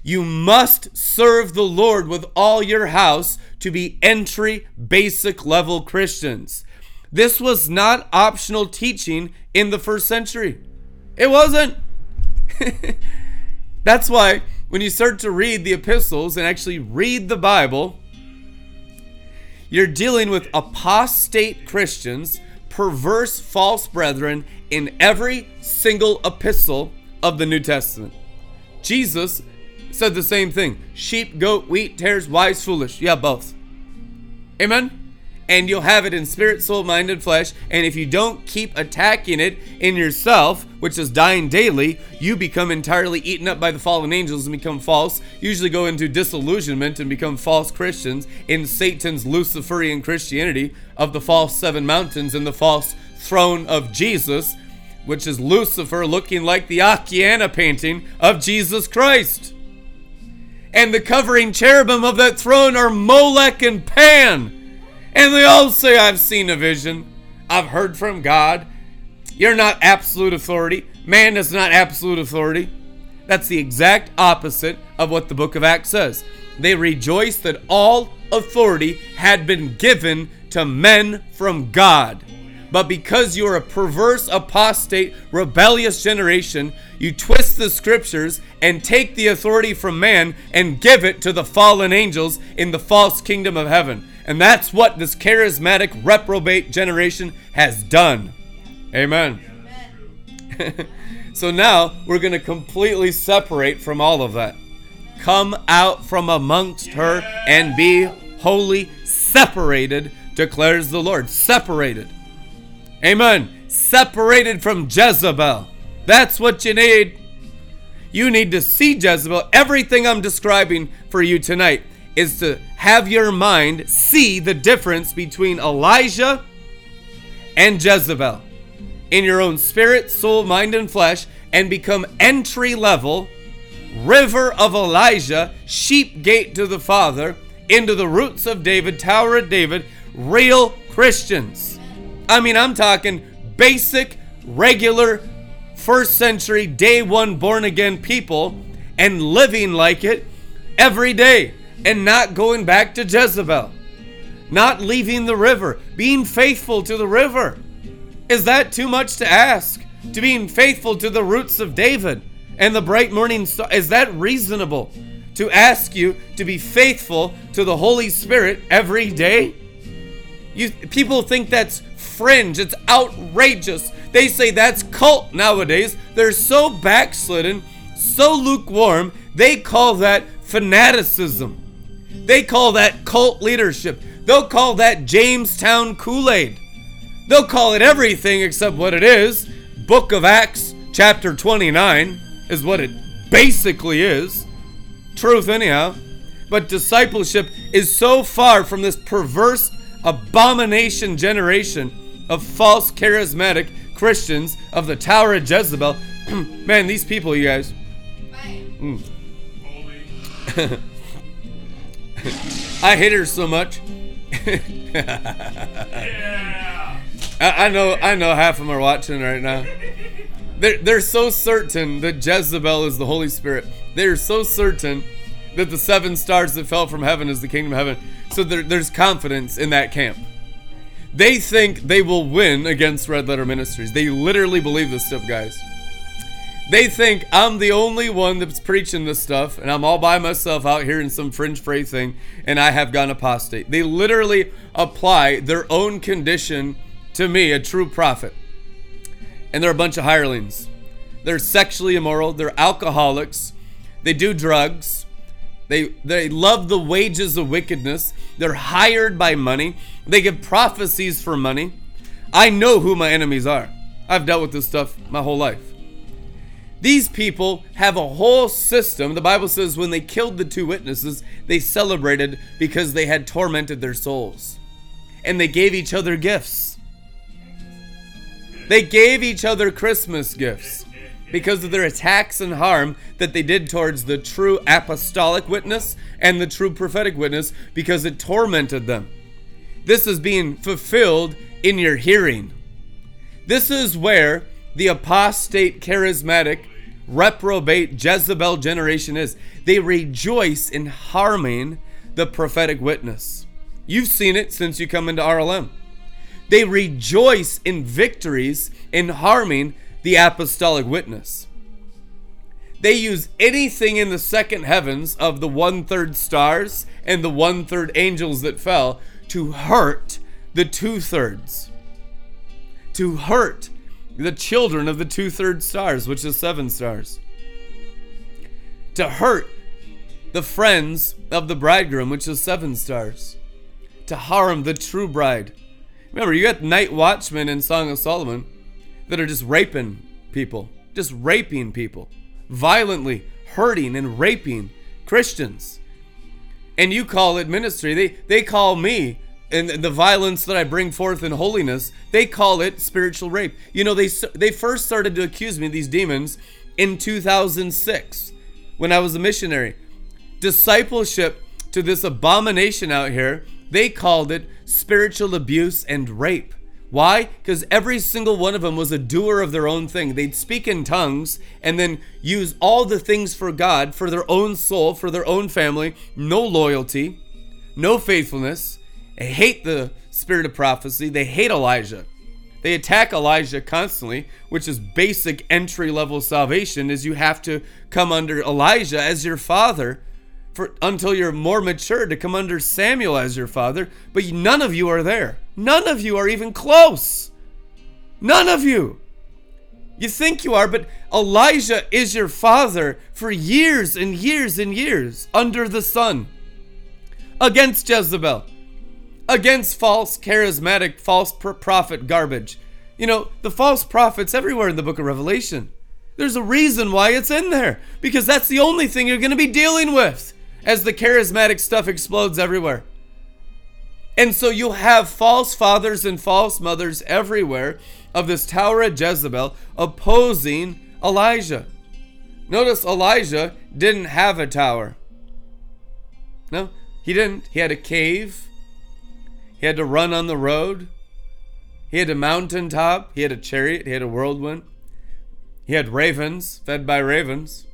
A: You must serve the Lord with all your house to be entry basic level Christians. This was not optional teaching in the first century. It wasn't. That's why when you start to read the epistles and actually read the Bible, you're dealing with apostate Christians, perverse false brethren in every single epistle of the New Testament. Jesus said the same thing sheep, goat, wheat, tares, wise, foolish. Yeah, both. Amen? And you'll have it in spirit, soul, mind, and flesh. And if you don't keep attacking it in yourself, which is dying daily, you become entirely eaten up by the fallen angels and become false. Usually go into disillusionment and become false Christians in Satan's Luciferian Christianity of the false seven mountains and the false throne of Jesus, which is Lucifer looking like the Akiane painting of Jesus Christ. And the covering cherubim of that throne are Molech and Pan. And they all say, I've seen a vision. I've heard from God. You're not absolute authority. Man is not absolute authority. That's the exact opposite of what the book of Acts says. They rejoiced that all authority had been given to men from God. But because you're a perverse, apostate, rebellious generation, you twist the scriptures and take the authority from man and give it to the fallen angels in the false kingdom of heaven. And that's what this charismatic reprobate generation has done. Amen. so now we're going to completely separate from all of that. Come out from amongst her and be wholly separated, declares the Lord. Separated. Amen. Separated from Jezebel. That's what you need. You need to see Jezebel. Everything I'm describing for you tonight is to have your mind see the difference between Elijah and Jezebel in your own spirit, soul, mind, and flesh and become entry level, river of Elijah, sheep gate to the Father, into the roots of David, Tower of David, real Christians. I mean, I'm talking basic, regular, first century, day one born again people and living like it every day and not going back to Jezebel, not leaving the river, being faithful to the river. Is that too much to ask? To being faithful to the roots of David and the bright morning star? Is that reasonable to ask you to be faithful to the Holy Spirit every day? You people think that's fringe, it's outrageous. They say that's cult nowadays. They're so backslidden, so lukewarm, they call that fanaticism. They call that cult leadership. They'll call that Jamestown Kool Aid. They'll call it everything except what it is. Book of Acts, chapter 29, is what it basically is. Truth, anyhow. But discipleship is so far from this perverse abomination generation of false charismatic Christians of the Tower of Jezebel. Man, these people, you guys. Mm. I hate her so much. yeah. I, I, know I know half of them are watching right now. They're, they're so certain that Jezebel is the Holy Spirit. They're so certain that the seven stars that fell from heaven is the kingdom of heaven. So there, there's confidence in that camp. They think they will win against Red Letter Ministries. They literally believe this stuff, guys. They think I'm the only one that's preaching this stuff, and I'm all by myself out here in some fringe fray thing, and I have gone apostate. They literally apply their own condition to me, a true prophet. And they're a bunch of hirelings. They're sexually immoral, they're alcoholics, they do drugs, they, they love the wages of wickedness, they're hired by money, they give prophecies for money. I know who my enemies are. I've dealt with this stuff my whole life. These people have a whole system. The Bible says when they killed the two witnesses, they celebrated because they had tormented their souls. And they gave each other gifts. They gave each other Christmas gifts because of their attacks and harm that they did towards the true apostolic witness and the true prophetic witness because it tormented them. This is being fulfilled in your hearing. This is where the apostate charismatic reprobate Jezebel generation is. They rejoice in harming the prophetic witness. You've seen it since you come into RLM. They rejoice in victories in harming the apostolic witness. They use anything in the second heavens of the one third stars and the one third angels that fell to hurt the two thirds. To hurt the children of the two third stars, which is seven stars. To hurt the friends of the bridegroom, which is seven stars. To harm the true bride. Remember, you got night watchmen in Song of Solomon that are just raping people, just raping people violently hurting and raping Christians. And you call it ministry. They they call me and the violence that I bring forth in holiness, they call it spiritual rape. You know, they they first started to accuse me these demons in 2006 when I was a missionary. Discipleship to this abomination out here, they called it spiritual abuse and rape. Why? Because every single one of them was a doer of their own thing. They'd speak in tongues and then use all the things for God, for their own soul, for their own family. No loyalty, no faithfulness. They hate the spirit of prophecy. They hate Elijah. They attack Elijah constantly, which is basic entry level salvation is you have to come under Elijah as your father for until you're more mature to come under Samuel as your father, but none of you are there. None of you are even close. None of you. You think you are, but Elijah is your father for years and years and years under the sun. Against Jezebel. Against false charismatic false prophet garbage. You know, the false prophets everywhere in the book of Revelation. There's a reason why it's in there because that's the only thing you're going to be dealing with as the charismatic stuff explodes everywhere. And so you'll have false fathers and false mothers everywhere of this Tower of Jezebel opposing Elijah. Notice Elijah didn't have a tower. No, he didn't. He had a cave. He had to run on the road. He had a mountaintop. He had a chariot. He had a whirlwind. He had ravens, fed by ravens.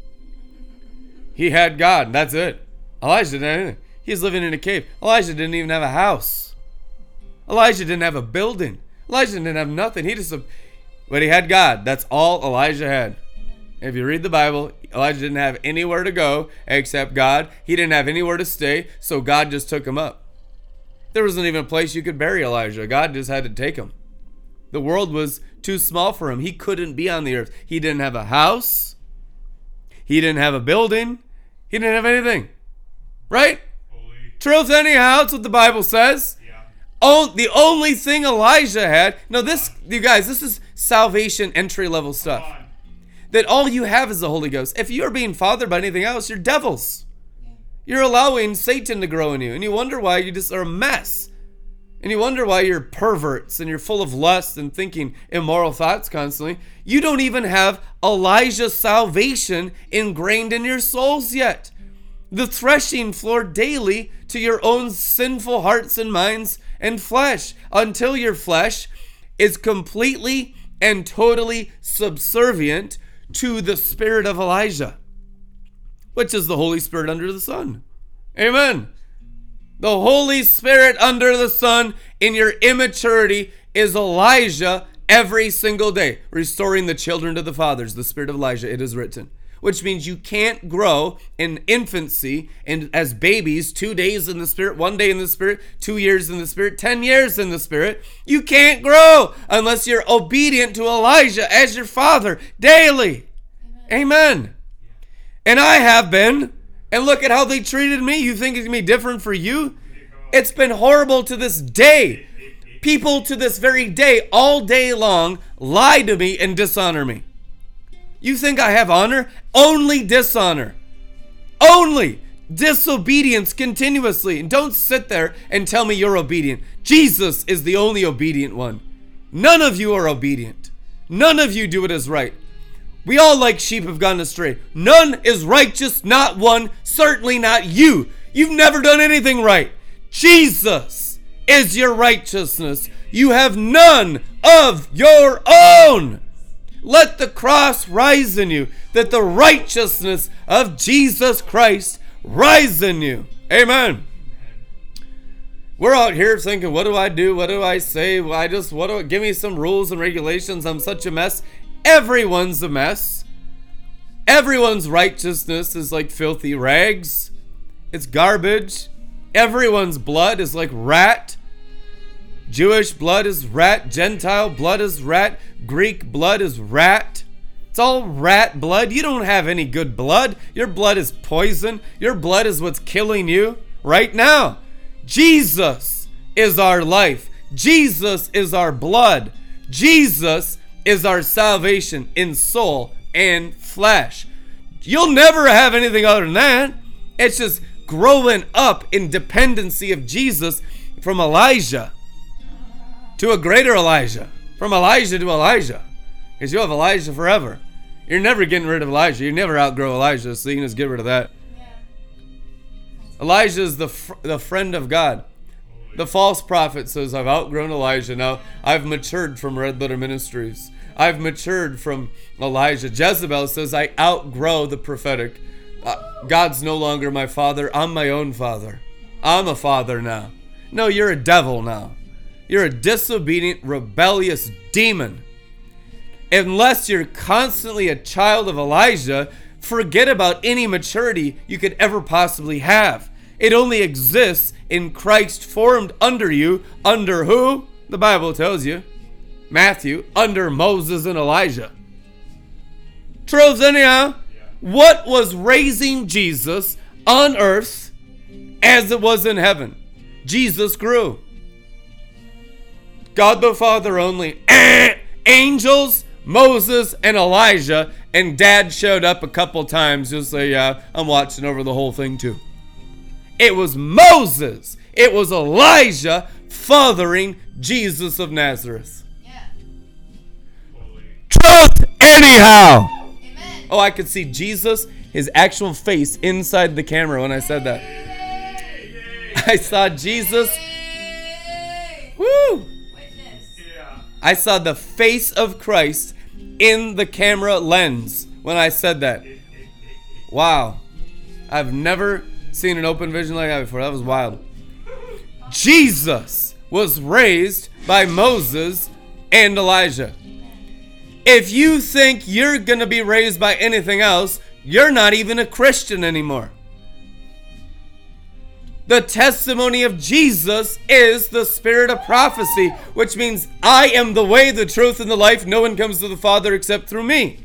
A: He had God. That's it. Elijah didn't. He was living in a cave. Elijah didn't even have a house. Elijah didn't have a building. Elijah didn't have nothing. He just, but he had God. That's all Elijah had. If you read the Bible, Elijah didn't have anywhere to go except God. He didn't have anywhere to stay, so God just took him up. There wasn't even a place you could bury Elijah. God just had to take him. The world was too small for him. He couldn't be on the earth. He didn't have a house. He didn't have a building. He didn't have anything. Right? Holy. Truth, anyhow. That's what the Bible says. Yeah. Oh, the only thing Elijah had. No, this, you guys, this is salvation entry level stuff. That all you have is the Holy Ghost. If you're being fathered by anything else, you're devils. You're allowing Satan to grow in you, and you wonder why you just are a mess. And you wonder why you're perverts and you're full of lust and thinking immoral thoughts constantly. You don't even have Elijah's salvation ingrained in your souls yet the threshing floor daily to your own sinful hearts and minds and flesh until your flesh is completely and totally subservient to the spirit of Elijah, which is the Holy Spirit under the sun. Amen. The Holy Spirit under the sun in your immaturity is Elijah every single day, restoring the children to the fathers, the spirit of Elijah, it is written which means you can't grow in infancy and as babies, two days in the Spirit, one day in the Spirit, two years in the Spirit, ten years in the Spirit. You can't grow unless you're obedient to Elijah as your father daily. Amen. Amen. And I have been. And look at how they treated me. You think it's going to be different for you? It's been horrible to this day. People to this very day, all day long, lie to me and dishonor me. You think I have honor? Only dishonor. Only disobedience continuously. And don't sit there and tell me you're obedient. Jesus is the only obedient one. None of you are obedient. None of you do it as right. We all like sheep have gone astray. None is righteous, not one, certainly not you. You've never done anything right. Jesus is your righteousness. You have none of your own. Let the cross rise in you, that the righteousness of Jesus Christ rise in you. Amen. We're out here thinking, what do I do? What do I say? I just, what do I, give me some rules and regulations? I'm such a mess. Everyone's a mess. Everyone's righteousness is like filthy rags. It's garbage. Everyone's blood is like rat. Jewish blood is rat. Gentile blood is rat. Greek blood is rat. It's all rat blood. You don't have any good blood. Your blood is poison. Your blood is what's killing you right now. Jesus is our life. Jesus is our blood. Jesus is our salvation in soul and flesh. You'll never have anything other than that. It's just growing up in dependency of Jesus from Elijah to a greater Elijah, from Elijah to Elijah. Because you'll have Elijah forever. You're never getting rid of Elijah. You never outgrow Elijah, so you can just get rid of that. Elijah is the, fr- the friend of God. The false prophet says, I've outgrown Elijah. Now, I've matured from Red Letter Ministries. I've matured from Elijah. Jezebel says, I outgrow the prophetic. Uh, God's no longer my father. I'm my own father. I'm a father now. No, you're a devil now. You're a disobedient, rebellious demon. Unless you're constantly a child of Elijah, forget about any maturity you could ever possibly have. It only exists in Christ formed under you, under who? The Bible tells you. Matthew, under Moses and Elijah. Truths, anyhow. What was raising Jesus on earth as it was in heaven? Jesus grew. God the Father only. Angels, Moses, and Elijah. And dad showed up a couple times just say, Yeah, I'm watching over the whole thing too. It was Moses, it was Elijah fathering Jesus of Nazareth.
B: Yeah.
A: Truth, anyhow.
B: Amen.
A: Oh, I could see Jesus, his actual face inside the camera when I said that. I saw Jesus. I saw the face of Christ in the camera lens when I said that. Wow. I've never seen an open vision like that before. That was wild. Jesus was raised by Moses and Elijah. If you think you're going to be raised by anything else, you're not even a Christian anymore. The testimony of Jesus is the spirit of prophecy, which means I am the way, the truth, and the life. No one comes to the Father except through me.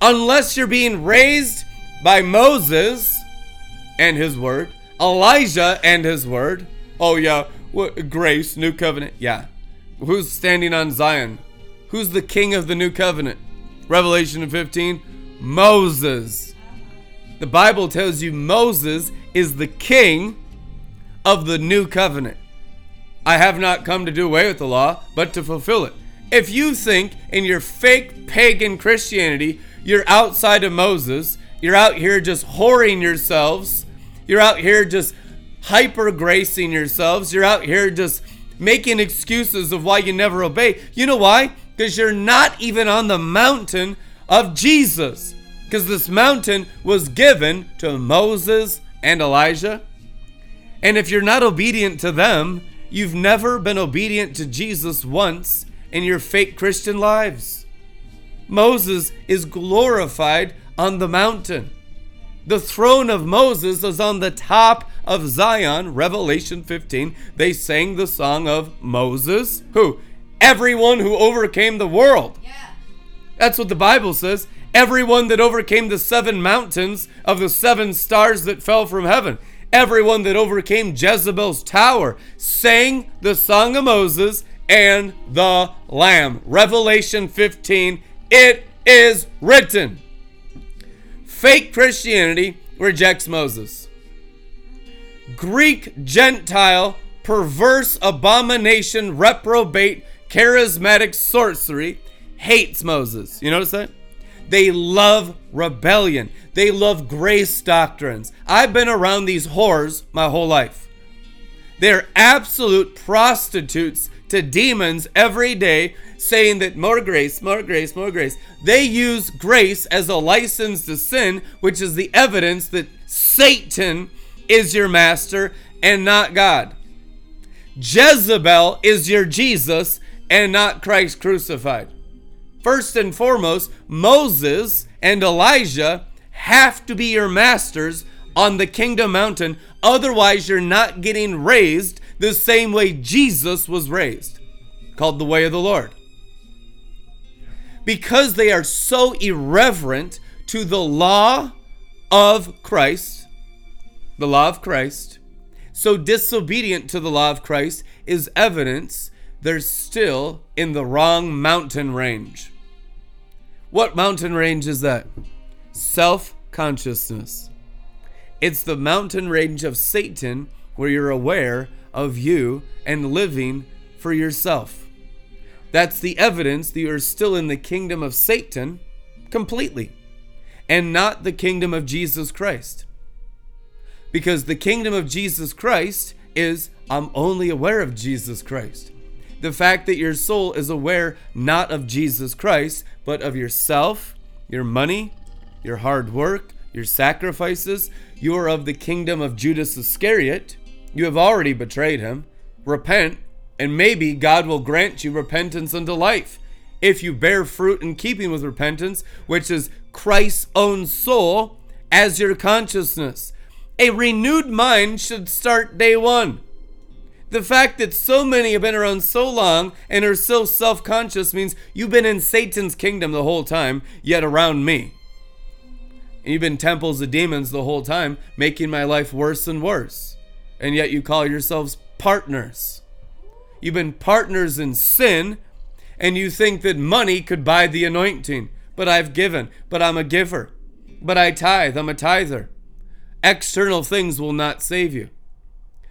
A: Unless you're being raised by Moses and his word, Elijah and his word. Oh, yeah, grace, new covenant. Yeah. Who's standing on Zion? Who's the king of the new covenant? Revelation 15 Moses. The Bible tells you Moses is the king of the new covenant. I have not come to do away with the law, but to fulfill it. If you think in your fake pagan Christianity you're outside of Moses, you're out here just whoring yourselves, you're out here just hyper gracing yourselves, you're out here just making excuses of why you never obey. You know why? Because you're not even on the mountain of Jesus. Because this mountain was given to Moses and Elijah. And if you're not obedient to them, you've never been obedient to Jesus once in your fake Christian lives. Moses is glorified on the mountain. The throne of Moses is on the top of Zion, Revelation 15. They sang the song of Moses, who? Everyone who overcame the world.
B: Yeah.
A: That's what the Bible says. Everyone that overcame the seven mountains of the seven stars that fell from heaven. Everyone that overcame Jezebel's tower sang the song of Moses and the Lamb. Revelation 15. It is written. Fake Christianity rejects Moses. Greek Gentile, perverse abomination, reprobate, charismatic sorcery hates Moses. You notice that? They love rebellion. They love grace doctrines. I've been around these whores my whole life. They're absolute prostitutes to demons every day saying that more grace, more grace, more grace. They use grace as a license to sin, which is the evidence that Satan is your master and not God. Jezebel is your Jesus and not Christ crucified. First and foremost, Moses and Elijah have to be your masters on the kingdom mountain. Otherwise, you're not getting raised the same way Jesus was raised, called the way of the Lord. Because they are so irreverent to the law of Christ, the law of Christ, so disobedient to the law of Christ is evidence they're still in the wrong mountain range. What mountain range is that? Self consciousness. It's the mountain range of Satan where you're aware of you and living for yourself. That's the evidence that you're still in the kingdom of Satan completely and not the kingdom of Jesus Christ. Because the kingdom of Jesus Christ is I'm only aware of Jesus Christ. The fact that your soul is aware not of Jesus Christ, but of yourself, your money, your hard work, your sacrifices. You are of the kingdom of Judas Iscariot. You have already betrayed him. Repent, and maybe God will grant you repentance unto life if you bear fruit in keeping with repentance, which is Christ's own soul as your consciousness. A renewed mind should start day one. The fact that so many have been around so long and are so self conscious means you've been in Satan's kingdom the whole time, yet around me. And you've been temples of demons the whole time, making my life worse and worse. And yet you call yourselves partners. You've been partners in sin, and you think that money could buy the anointing. But I've given, but I'm a giver. But I tithe, I'm a tither. External things will not save you.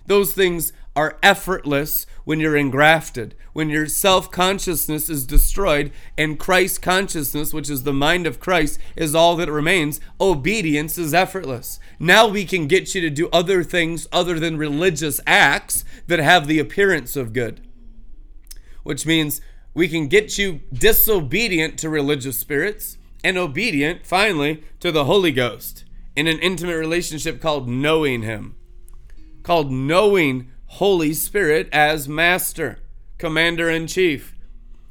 A: Those things are effortless when you're engrafted, when your self consciousness is destroyed and Christ consciousness, which is the mind of Christ, is all that remains. Obedience is effortless. Now we can get you to do other things other than religious acts that have the appearance of good, which means we can get you disobedient to religious spirits and obedient, finally, to the Holy Ghost in an intimate relationship called knowing Him, called knowing Holy Spirit as Master, Commander in Chief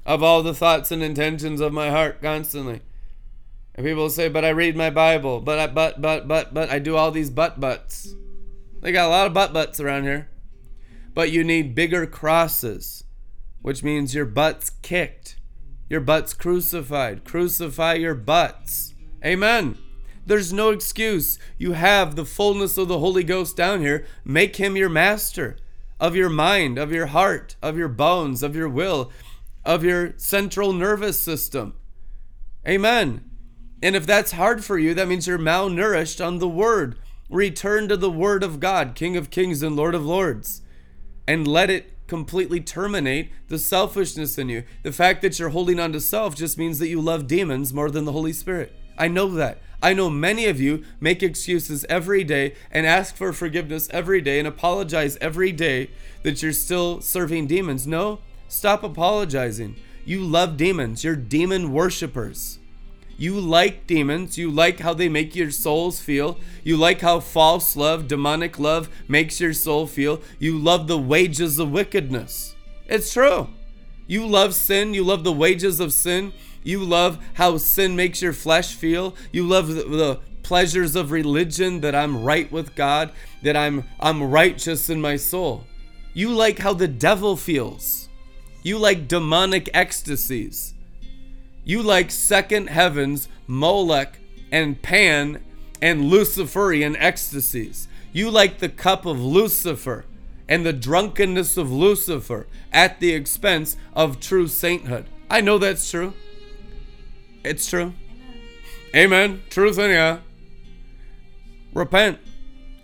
A: of all the thoughts and intentions of my heart constantly. And people say, but I read my Bible, but I, but, but, but, but, I do all these but buts. They got a lot of but buts around here. But you need bigger crosses, which means your butt's kicked, your butt's crucified. Crucify your butts. Amen. There's no excuse. You have the fullness of the Holy Ghost down here. Make him your master of your mind, of your heart, of your bones, of your will, of your central nervous system. Amen. And if that's hard for you, that means you're malnourished on the Word. Return to the Word of God, King of Kings and Lord of Lords, and let it completely terminate the selfishness in you. The fact that you're holding on to self just means that you love demons more than the Holy Spirit. I know that. I know many of you make excuses every day and ask for forgiveness every day and apologize every day that you're still serving demons. No, stop apologizing. You love demons, you're demon worshippers. You like demons. You like how they make your souls feel. You like how false love, demonic love makes your soul feel. You love the wages of wickedness. It's true. You love sin. You love the wages of sin. You love how sin makes your flesh feel. You love the, the pleasures of religion that I'm right with God, that I'm I'm righteous in my soul. You like how the devil feels. You like demonic ecstasies. You like second heavens, Molech, and Pan, and Luciferian ecstasies. You like the cup of Lucifer and the drunkenness of Lucifer at the expense of true sainthood. I know that's true. It's true. Amen. Truth in ya. Repent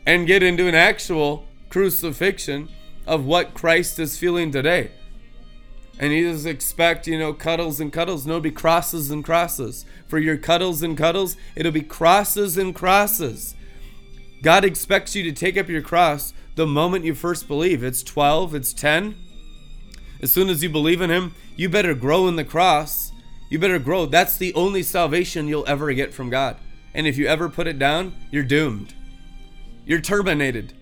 A: and get into an actual crucifixion of what Christ is feeling today. And he doesn't expect, you know, cuddles and cuddles. No, be crosses and crosses. For your cuddles and cuddles, it'll be crosses and crosses. God expects you to take up your cross the moment you first believe. It's 12, it's 10. As soon as you believe in him, you better grow in the cross. You better grow. That's the only salvation you'll ever get from God. And if you ever put it down, you're doomed. You're terminated.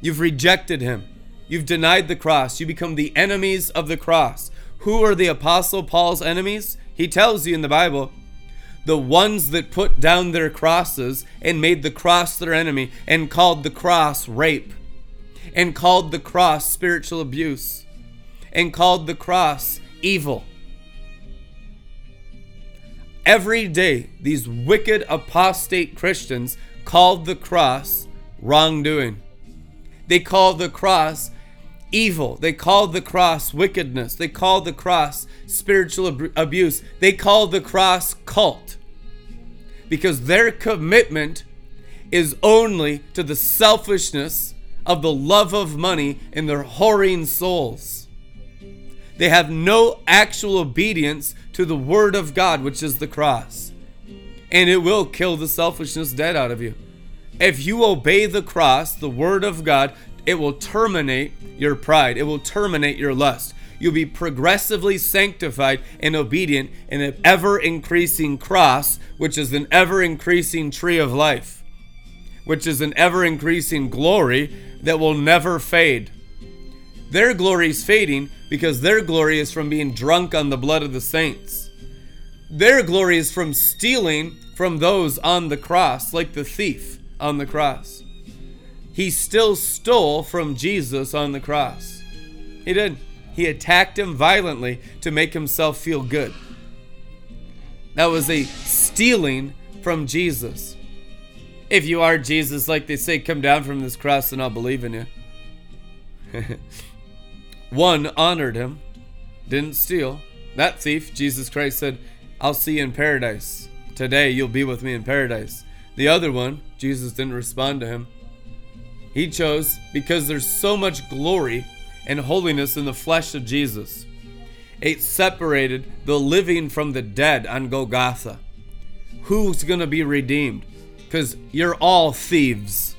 A: You've rejected him. You've denied the cross. You become the enemies of the cross. Who are the Apostle Paul's enemies? He tells you in the Bible the ones that put down their crosses and made the cross their enemy and called the cross rape and called the cross spiritual abuse and called the cross evil. Every day, these wicked apostate Christians called the cross wrongdoing. They called the cross evil. They called the cross wickedness. They called the cross spiritual ab- abuse. They called the cross cult. Because their commitment is only to the selfishness of the love of money in their whoring souls. They have no actual obedience to the word of God, which is the cross. And it will kill the selfishness dead out of you. If you obey the cross, the word of God, it will terminate your pride. It will terminate your lust. You'll be progressively sanctified and obedient in an ever increasing cross, which is an ever increasing tree of life, which is an ever increasing glory that will never fade. Their glory is fading because their glory is from being drunk on the blood of the saints. Their glory is from stealing from those on the cross, like the thief on the cross. He still stole from Jesus on the cross. He did. He attacked him violently to make himself feel good. That was a stealing from Jesus. If you are Jesus, like they say, come down from this cross and I'll believe in you. One honored him, didn't steal. That thief, Jesus Christ said, I'll see you in paradise. Today you'll be with me in paradise. The other one, Jesus didn't respond to him. He chose because there's so much glory and holiness in the flesh of Jesus. It separated the living from the dead on Golgotha. Who's going to be redeemed? Because you're all thieves.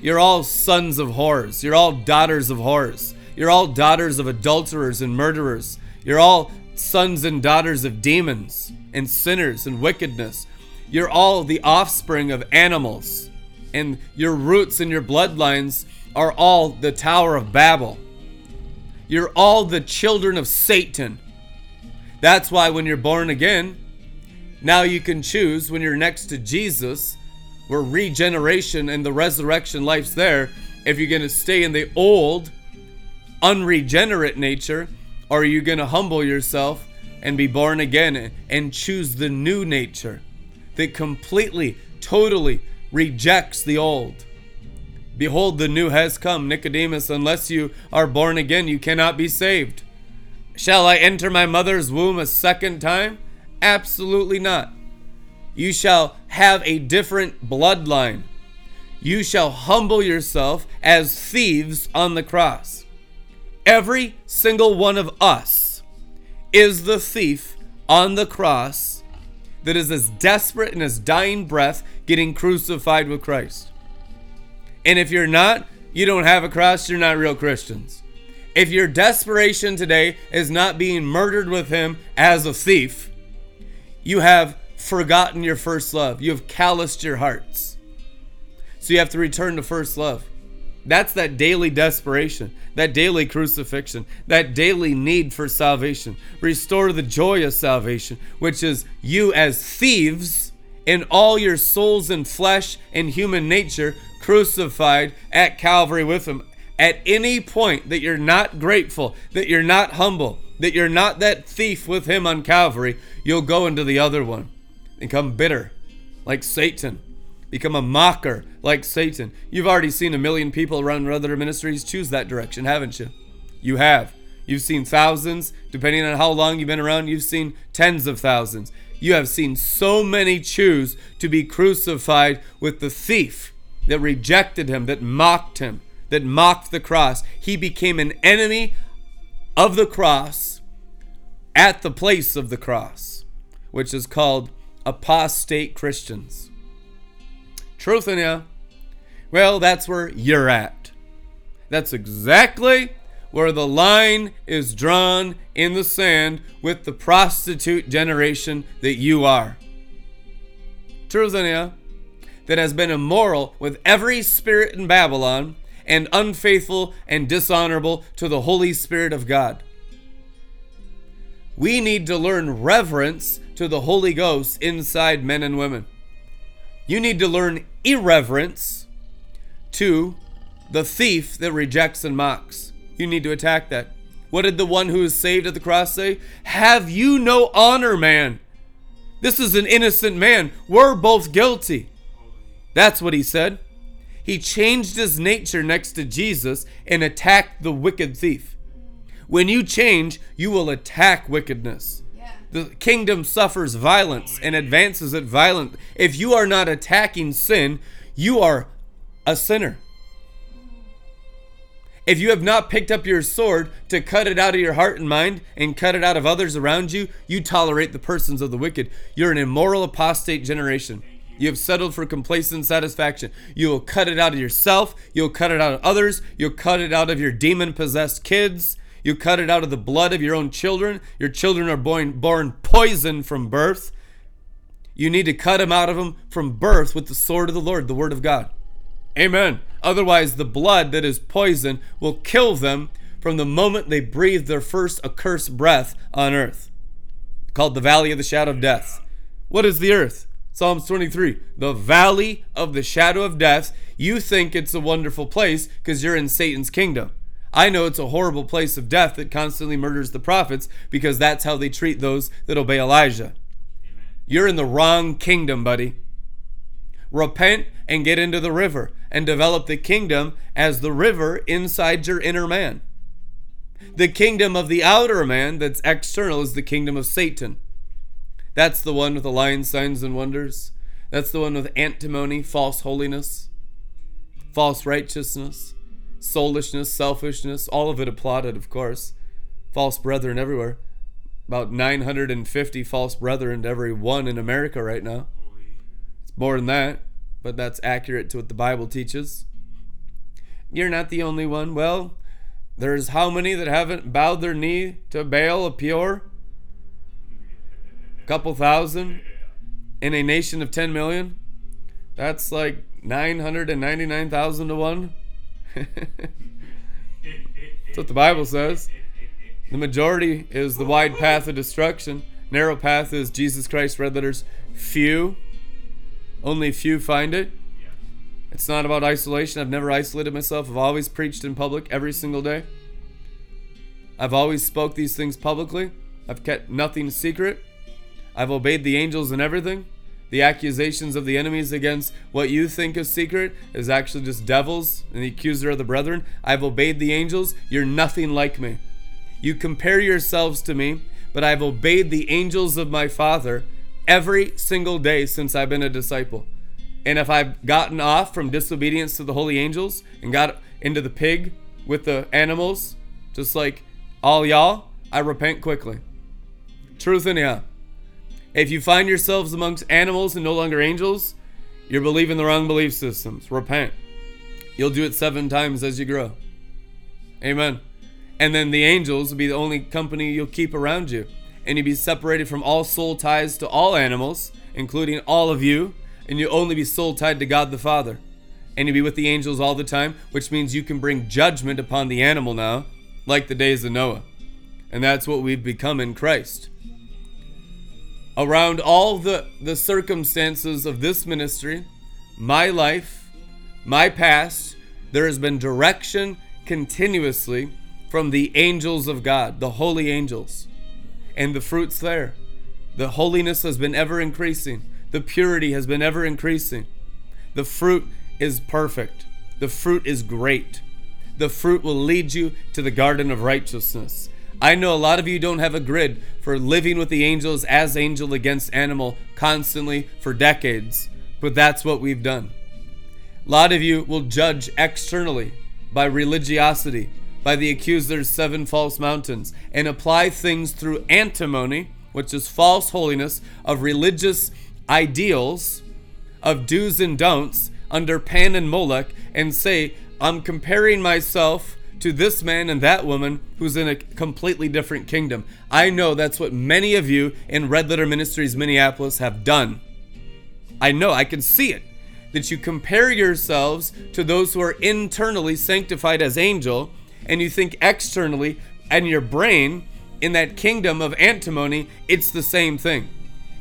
A: You're all sons of whores. You're all daughters of whores. You're all daughters of adulterers and murderers. You're all sons and daughters of demons and sinners and wickedness. You're all the offspring of animals. And your roots and your bloodlines are all the Tower of Babel. You're all the children of Satan. That's why when you're born again, now you can choose when you're next to Jesus, where regeneration and the resurrection life's there, if you're going to stay in the old, unregenerate nature, or are you going to humble yourself and be born again and choose the new nature that completely, totally rejects the old? Behold, the new has come, Nicodemus. Unless you are born again, you cannot be saved. Shall I enter my mother's womb a second time? Absolutely not. You shall have a different bloodline. You shall humble yourself as thieves on the cross. Every single one of us is the thief on the cross that is as desperate in his dying breath getting crucified with Christ. And if you're not, you don't have a cross, you're not real Christians. If your desperation today is not being murdered with him as a thief, you have forgotten your first love. You have calloused your hearts. So you have to return to first love. That's that daily desperation, that daily crucifixion, that daily need for salvation. Restore the joy of salvation, which is you as thieves in all your souls and flesh and human nature crucified at Calvary with him. At any point that you're not grateful, that you're not humble, that you're not that thief with him on Calvary, you'll go into the other one. And come bitter, like Satan. Become a mocker, like Satan. You've already seen a million people around other ministries choose that direction, haven't you? You have. You've seen thousands. Depending on how long you've been around, you've seen tens of thousands. You have seen so many choose to be crucified with the thief that rejected him, that mocked him, that mocked the cross. He became an enemy of the cross at the place of the cross, which is called apostate Christians. Truth in you? Well, that's where you're at. That's exactly where the line is drawn in the sand with the prostitute generation that you are. Truth in you, that has been immoral with every spirit in Babylon and unfaithful and dishonorable to the Holy Spirit of God. We need to learn reverence to the Holy Ghost inside men and women. You need to learn irreverence to the thief that rejects and mocks. You need to attack that. What did the one who is saved at the cross say? Have you no honor, man? This is an innocent man. We're both guilty. That's what he said. He changed his nature next to Jesus and attacked the wicked thief. When you change, you will attack wickedness. The kingdom suffers violence and advances it violent. If you are not attacking sin, you are a sinner. If you have not picked up your sword to cut it out of your heart and mind and cut it out of others around you, you tolerate the persons of the wicked. You're an immoral apostate generation. You have settled for complacent satisfaction. You will cut it out of yourself. You'll cut it out of others. You'll cut it out of your demon possessed kids. You cut it out of the blood of your own children. Your children are born, born poisoned from birth. You need to cut them out of them from birth with the sword of the Lord, the word of God. Amen. Otherwise, the blood that is poison will kill them from the moment they breathe their first accursed breath on earth. Called the valley of the shadow of death. What is the earth? Psalms 23. The valley of the shadow of death. You think it's a wonderful place because you're in Satan's kingdom. I know it's a horrible place of death that constantly murders the prophets because that's how they treat those that obey Elijah. You're in the wrong kingdom, buddy. Repent and get into the river and develop the kingdom as the river inside your inner man. The kingdom of the outer man that's external is the kingdom of Satan. That's the one with the lion signs and wonders. That's the one with antimony, false holiness, false righteousness, soulishness, selfishness, all of it applauded, of course. False brethren everywhere. About 950 false brethren to every one in America right now. It's more than that, but that's accurate to what the Bible teaches. You're not the only one. Well, there's how many that haven't bowed their knee to Baal of Peor? A couple thousand in a nation of 10 million? That's like 999,000 to 1. That's what the Bible says. The majority is the wide path of destruction. Narrow path is Jesus Christ, red letters, few. Only few find it. It's not about isolation. I've never isolated myself. I've always preached in public every single day. I've always spoke these things publicly. I've kept nothing secret. I've obeyed the angels in everything. The accusations of the enemies against what you think is secret is actually just devils and the accuser of the brethren. I've obeyed the angels. You're nothing like me. You compare yourselves to me, but I've obeyed the angels of my Father every single day since I've been a disciple. And if I've gotten off from disobedience to the holy angels and got into the pig with the animals, just like all y'all, I repent quickly. Truth in ya. If you find yourselves amongst animals and no longer angels, you're believing the wrong belief systems. Repent. You'll do it seven times as you grow. Amen. And then the angels will be the only company you'll keep around you. And you'll be separated from all soul ties to all animals, including all of you. And you'll only be soul tied to God the Father. And you'll be with the angels all the time, which means you can bring judgment upon the animal now, like the days of Noah. And that's what we've become in Christ around all the, the circumstances of this ministry, my life, my past, there has been direction continuously from the angels of God, the holy angels. And the fruit's there. The holiness has been ever increasing, the purity has been ever increasing. The fruit is perfect, the fruit is great. The fruit will lead you to the garden of righteousness. I know a lot of you don't have a grid for living with the angels as angel against animal constantly for decades, but that's what we've done. A lot of you will judge externally by religiosity, by the accuser's seven false mountains, and apply things through antimony, which is false holiness, of religious ideals, of do's and don'ts under Pan and Moloch, and say, I'm comparing myself to this man and that woman who's in a completely different kingdom. I know that's what many of you in Red Letter Ministries Minneapolis have done. I know, I can see it. That you compare yourselves to those who are internally sanctified as angel, and you think externally, and your brain in that kingdom of antimony, it's the same thing.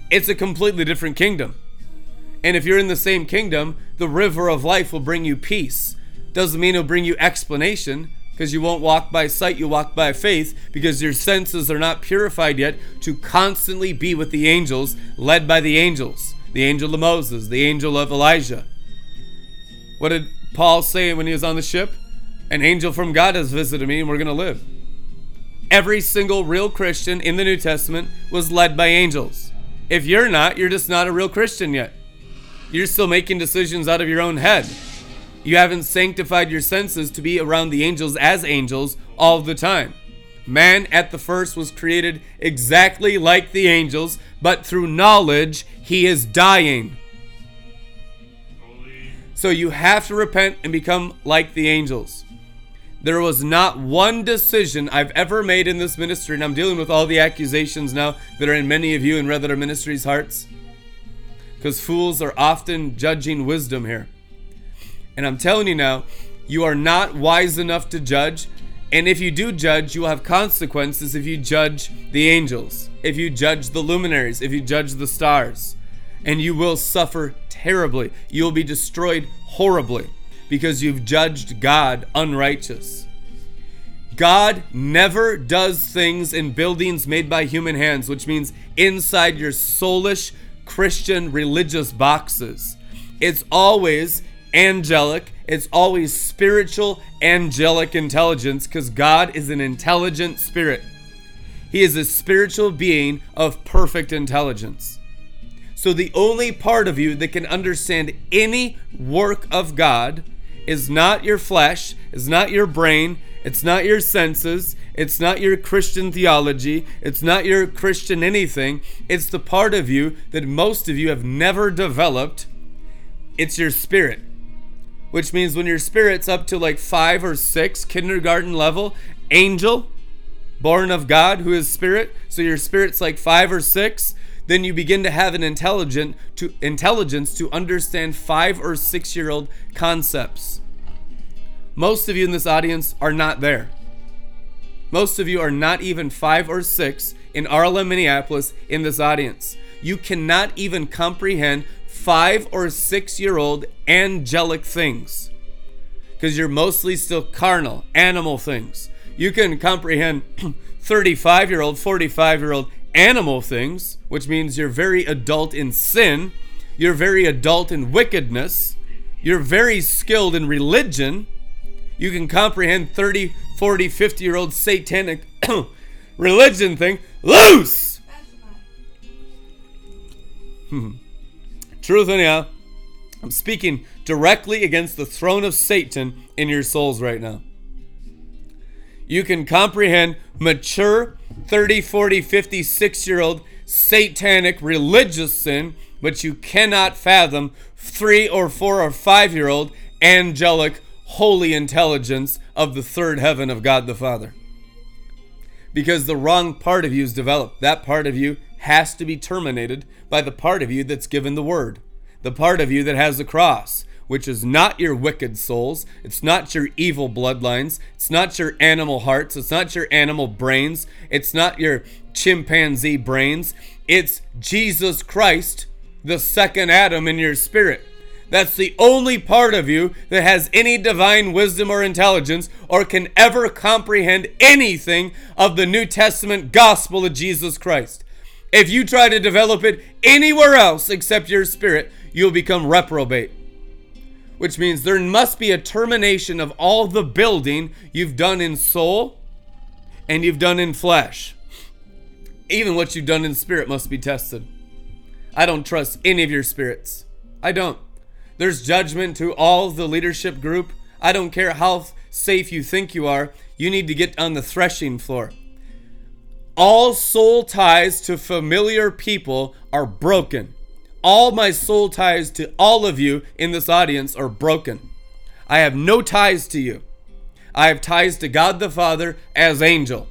A: It's a completely different kingdom. And if you're in the same kingdom, the river of life will bring you peace. Doesn't mean it'll bring you explanation, because you won't walk by sight, you walk by faith, because your senses are not purified yet to constantly be with the angels, led by the angels the angel of Moses, the angel of Elijah. What did Paul say when he was on the ship? An angel from God has visited me, and we're going to live. Every single real Christian in the New Testament was led by angels. If you're not, you're just not a real Christian yet. You're still making decisions out of your own head. You haven't sanctified your senses to be around the angels as angels all the time. Man at the first was created exactly like the angels, but through knowledge he is dying. So you have to repent and become like the angels. There was not one decision I've ever made in this ministry, and I'm dealing with all the accusations now that are in many of you in Letter Ministries' hearts. Because fools are often judging wisdom here. And I'm telling you now, you are not wise enough to judge. And if you do judge, you will have consequences if you judge the angels, if you judge the luminaries, if you judge the stars. And you will suffer terribly. You will be destroyed horribly because you've judged God unrighteous. God never does things in buildings made by human hands, which means inside your soulish Christian religious boxes. It's always angelic, it's always spiritual angelic intelligence because God is an intelligent spirit. He is a spiritual being of perfect intelligence. So the only part of you that can understand any work of God is not your flesh, is not your brain, it's not your senses, it's not your Christian theology, it's not your Christian anything. It's the part of you that most of you have never developed. It's your spirit. Which means when your spirit's up to like five or six, kindergarten level, angel, born of God, who is spirit, so your spirit's like five or six, then you begin to have an intelligent to intelligence to understand five or six year old concepts. Most of you in this audience are not there. Most of you are not even five or six in RLM Minneapolis in this audience. You cannot even comprehend five or six year old angelic things because you're mostly still carnal, animal things. You can comprehend 35 year old, 45 year old animal things, which means you're very adult in sin, you're very adult in wickedness, you're very skilled in religion. You can comprehend 30, 40, 50 year old satanic religion thing. Loose! Truth, anyhow. I'm speaking directly against the throne of Satan in your souls right now. You can comprehend mature 30, 40, 56 year old satanic religious sin, but you cannot fathom three or four or five year old angelic holy intelligence of the third heaven of God the Father. Because the wrong part of you is developed. That part of you has to be terminated by the part of you that's given the word, the part of you that has the cross, which is not your wicked souls, it's not your evil bloodlines, it's not your animal hearts, it's not your animal brains, it's not your chimpanzee brains, it's Jesus Christ, the second Adam in your spirit. That's the only part of you that has any divine wisdom or intelligence or can ever comprehend anything of the New Testament gospel of Jesus Christ. If you try to develop it anywhere else except your spirit, you'll become reprobate which means there must be a termination of all the building you've done in soul and you've done in flesh. Even what you've done in spirit must be tested. I don't trust any of your spirits. I don't. There's judgment to all the leadership group. I don't care how safe you think you are, you need to get on the threshing floor. All soul ties to familiar people are broken all my soul ties to all of you in this audience are broken. I have no ties to you. I have ties to God the Father as angel.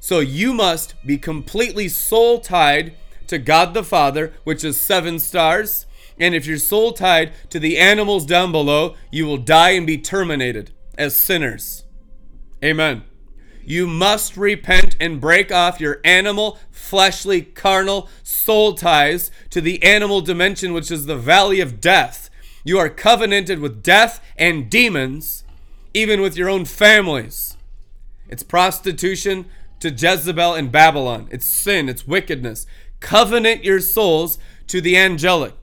A: So you must be completely soul tied to God the Father, which is seven stars. And if you're soul tied to the animals down below, you will die and be terminated as sinners. Amen. You must repent and break off your animal, fleshly, carnal soul ties to the animal dimension, which is the valley of death. You are covenanted with death and demons, even with your own families. It's prostitution to Jezebel and Babylon. It's sin, it's wickedness. Covenant your souls to the angelic,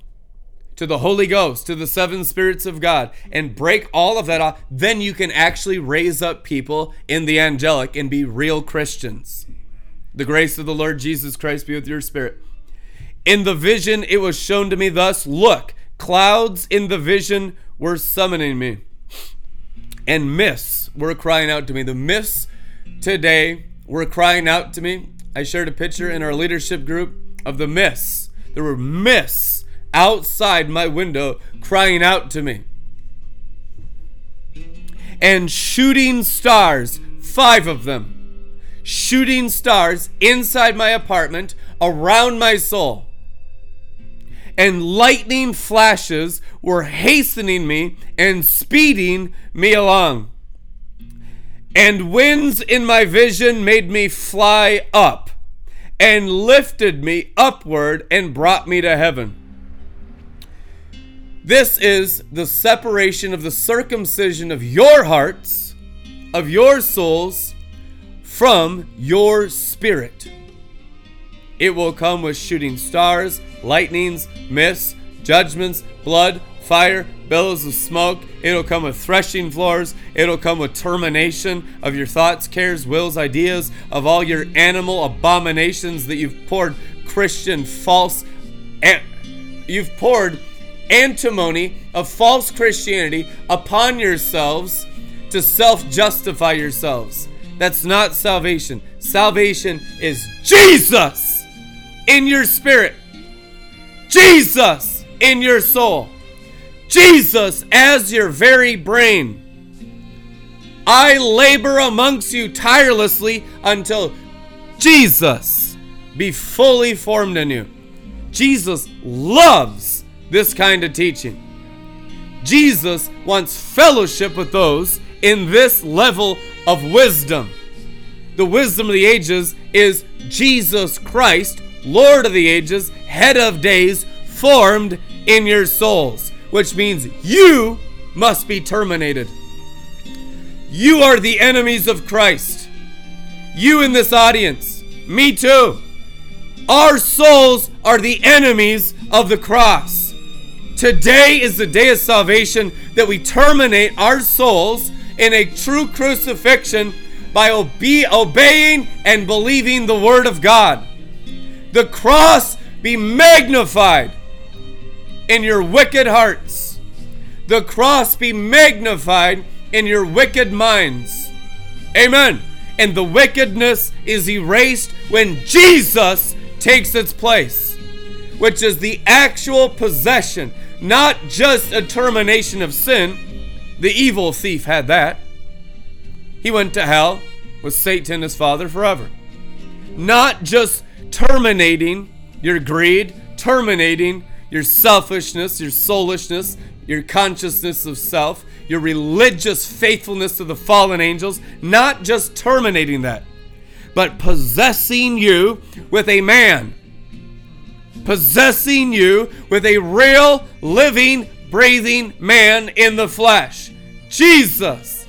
A: to the Holy Ghost, to the seven spirits of God, and break all of that off. Then you can actually raise up people in the angelic and be real Christians. The grace of the Lord Jesus Christ be with your spirit. In the vision, it was shown to me thus Look, clouds in the vision were summoning me, and mists were crying out to me. The mists today were crying out to me. I shared a picture in our leadership group of the mists. There were mists outside my window crying out to me. And shooting stars, five of them, shooting stars inside my apartment, around my soul. And lightning flashes were hastening me and speeding me along. And winds in my vision made me fly up and lifted me upward and brought me to heaven. This is the separation of the circumcision of your hearts, of your souls, from your spirit. It will come with shooting stars, lightnings, mists, judgments, blood, fire, billows of smoke. It'll come with threshing floors. It'll come with termination of your thoughts, cares, wills, ideas, of all your animal abominations that you've poured Christian false. And you've poured antimony of false Christianity upon yourselves to self justify yourselves. That's not salvation. Salvation is Jesus in your spirit, Jesus in your soul, Jesus as your very brain. I labor amongst you tirelessly until Jesus be fully formed in you. Jesus loves this kind of teaching. Jesus wants fellowship with those in this level of wisdom. The wisdom of the ages is Jesus Christ, Lord of the ages, head of days, formed in your souls, which means you must be terminated. You are the enemies of Christ. You in this audience, me too. Our souls are the enemies of the cross. Today is the day of salvation that we terminate our souls in a true crucifixion by obe- obeying and believing the Word of God. The cross be magnified in your wicked hearts. The cross be magnified in your wicked minds. Amen. And the wickedness is erased when Jesus takes its place, which is the actual possession, not just a termination of sin. The evil thief had that. He went to hell with Satan his father forever. Not just terminating your greed, terminating your selfishness, your soulishness, your consciousness of self, your religious faithfulness to the fallen angels, not just terminating that, but possessing you with a man. Possessing you with a real, living, breathing man in the flesh. Jesus.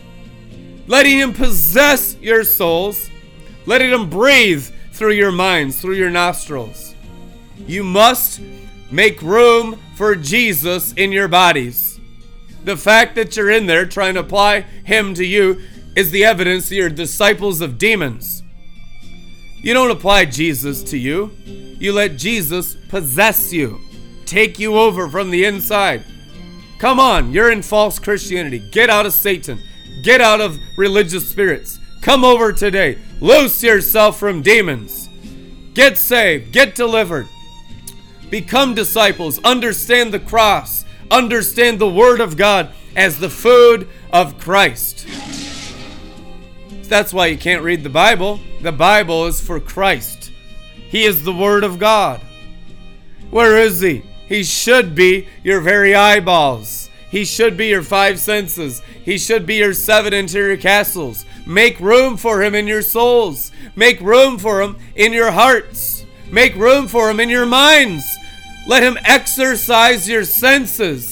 A: Letting him possess your souls, letting him breathe through your minds, through your nostrils. You must make room for Jesus in your bodies. The fact that you're in there trying to apply him to you is the evidence that you're disciples of demons. You don't apply Jesus to you. You let Jesus possess you, take you over from the inside. Come on, you're in false Christianity. Get out of Satan. Get out of religious spirits. Come over today. Loose yourself from demons. Get saved. Get delivered. Become disciples. Understand the cross. understand the Word of God as the food of Christ. That's why you can't read the Bible. The Bible is for Christ. He is the Word of God. Where is He? He should be your very eyeballs. He should be your five senses. He should be your seven interior castles. Make room for Him in your souls. Make room for Him in your hearts. Make room for Him in your minds. Let Him exercise your senses.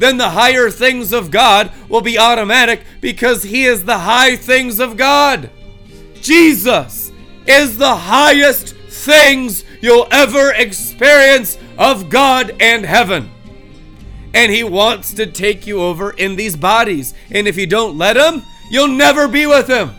A: Then the higher things of God will be automatic because He is the high things of God. Jesus is the highest things you'll ever experience of God and heaven. And He wants to take you over in these bodies. And if you don't let Him, you'll never be with Him.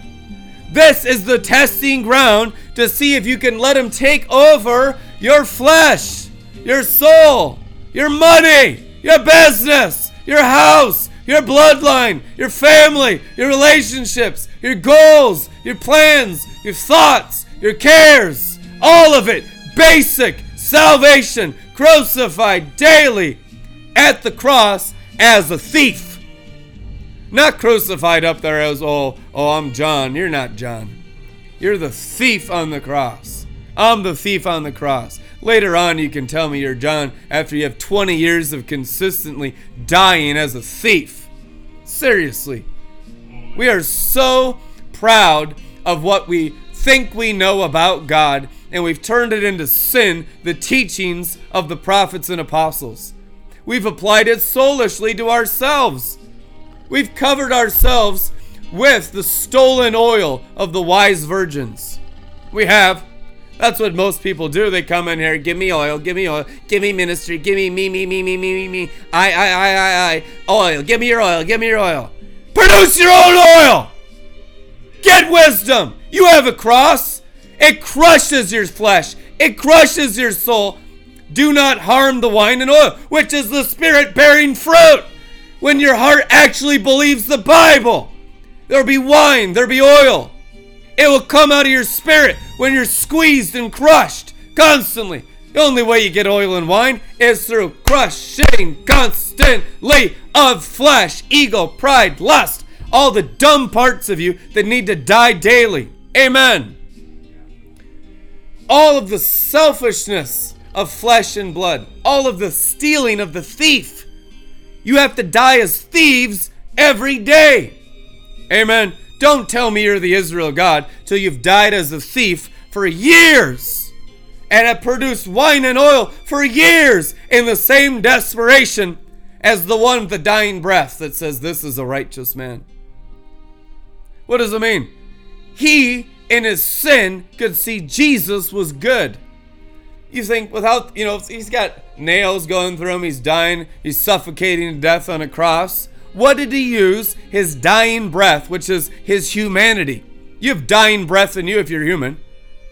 A: This is the testing ground to see if you can let Him take over your flesh, your soul, your money, your business, your house, your bloodline, your family, your relationships, your goals, your plans, your thoughts, your cares, all of it. Basic salvation crucified daily at the cross as a thief. Not crucified up there as, oh, oh, I'm John. You're not John. You're the thief on the cross. I'm the thief on the cross. Later on, you can tell me you're John after you have 20 years of consistently dying as a thief. Seriously. We are so proud of what we think we know about God, and we've turned it into sin, the teachings of the prophets and apostles. We've applied it soulishly to ourselves. We've covered ourselves with the stolen oil of the wise virgins. We have. That's what most people do. They come in here, give me oil, give me oil, give me ministry, give me me, me, me, me, me, me, me. I, I, I, I, I. Oil, give me your oil, give me your oil. Produce your own oil! Get wisdom! You have a cross. It crushes your flesh, it crushes your soul. Do not harm the wine and oil, which is the spirit bearing fruit. When your heart actually believes the Bible, there'll be wine, there'll be oil. It will come out of your spirit when you're squeezed and crushed constantly. The only way you get oil and wine is through crushing constantly of flesh, ego, pride, lust, all the dumb parts of you that need to die daily. Amen. All of the selfishness of flesh and blood, all of the stealing of the thief. You have to die as thieves every day. Amen. Don't tell me you're the Israel God till you've died as a thief for years and have produced wine and oil for years in the same desperation as the one with the dying breath that says, This is a righteous man. What does it mean? He, in his sin, could see Jesus was good. You think without, you know, he's got nails going through him, he's dying, he's suffocating to death on a cross. What did he use his dying breath, which is his humanity? You have dying breath in you if you're human,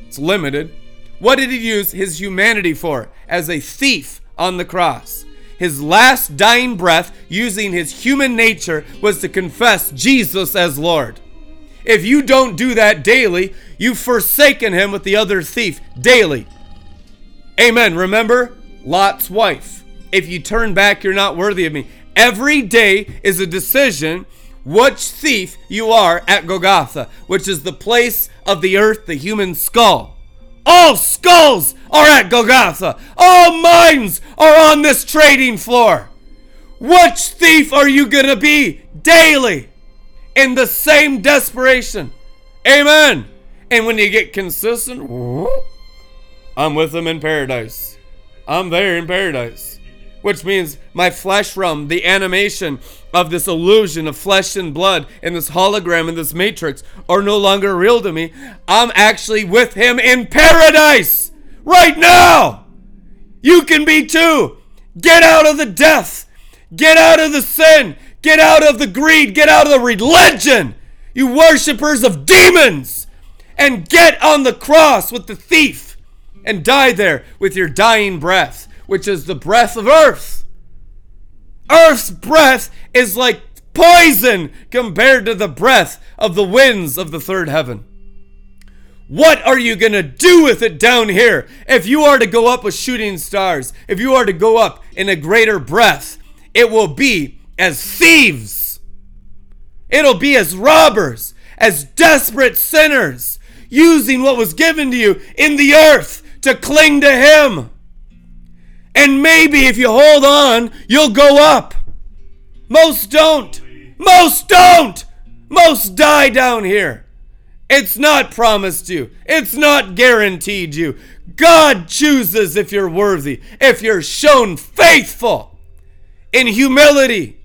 A: it's limited. What did he use his humanity for? As a thief on the cross. His last dying breath, using his human nature, was to confess Jesus as Lord. If you don't do that daily, you've forsaken him with the other thief daily. Amen. Remember Lot's wife. If you turn back, you're not worthy of me. Every day is a decision which thief you are at Golgotha, which is the place of the earth, the human skull. All skulls are at Golgotha. All minds are on this trading floor. Which thief are you going to be daily in the same desperation? Amen. And when you get consistent, I'm with them in paradise. I'm there in paradise. Which means my flesh realm, the animation of this illusion of flesh and blood and this hologram and this matrix are no longer real to me. I'm actually with him in paradise right now. You can be too. Get out of the death. Get out of the sin. Get out of the greed. Get out of the religion. You worshippers of demons. And get on the cross with the thief and die there with your dying breath, which is the breath of earth. Earth's breath is like poison compared to the breath of the winds of the third heaven. What are you going to do with it down here? If you are to go up with shooting stars, if you are to go up in a greater breath, it will be as thieves. It'll be as robbers, as desperate sinners, using what was given to you in the earth to cling to Him. And maybe if you hold on, you'll go up. Most don't. Most don't. Most die down here. It's not promised you, it's not guaranteed you. God chooses if you're worthy, if you're shown faithful in humility,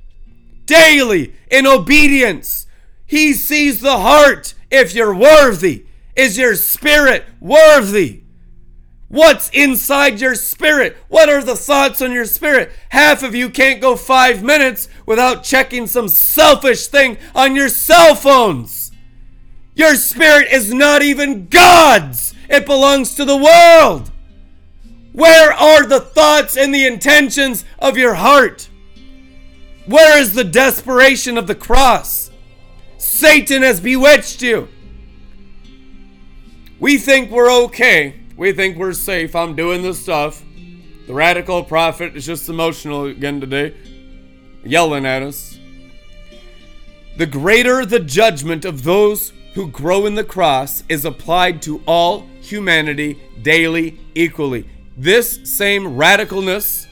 A: daily, in obedience. He sees the heart if you're worthy. Is your spirit worthy? What's inside your spirit? What are the thoughts on your spirit? Half of you can't go five minutes without checking some selfish thing on your cell phones. Your spirit is not even God's, it belongs to the world. Where are the thoughts and the intentions of your heart? Where is the desperation of the cross? Satan has bewitched you. We think we're okay. We think we're safe. I'm doing this stuff. The radical prophet is just emotional again today, yelling at us. The greater the judgment of those who grow in the cross is applied to all humanity daily equally. This same radicalness,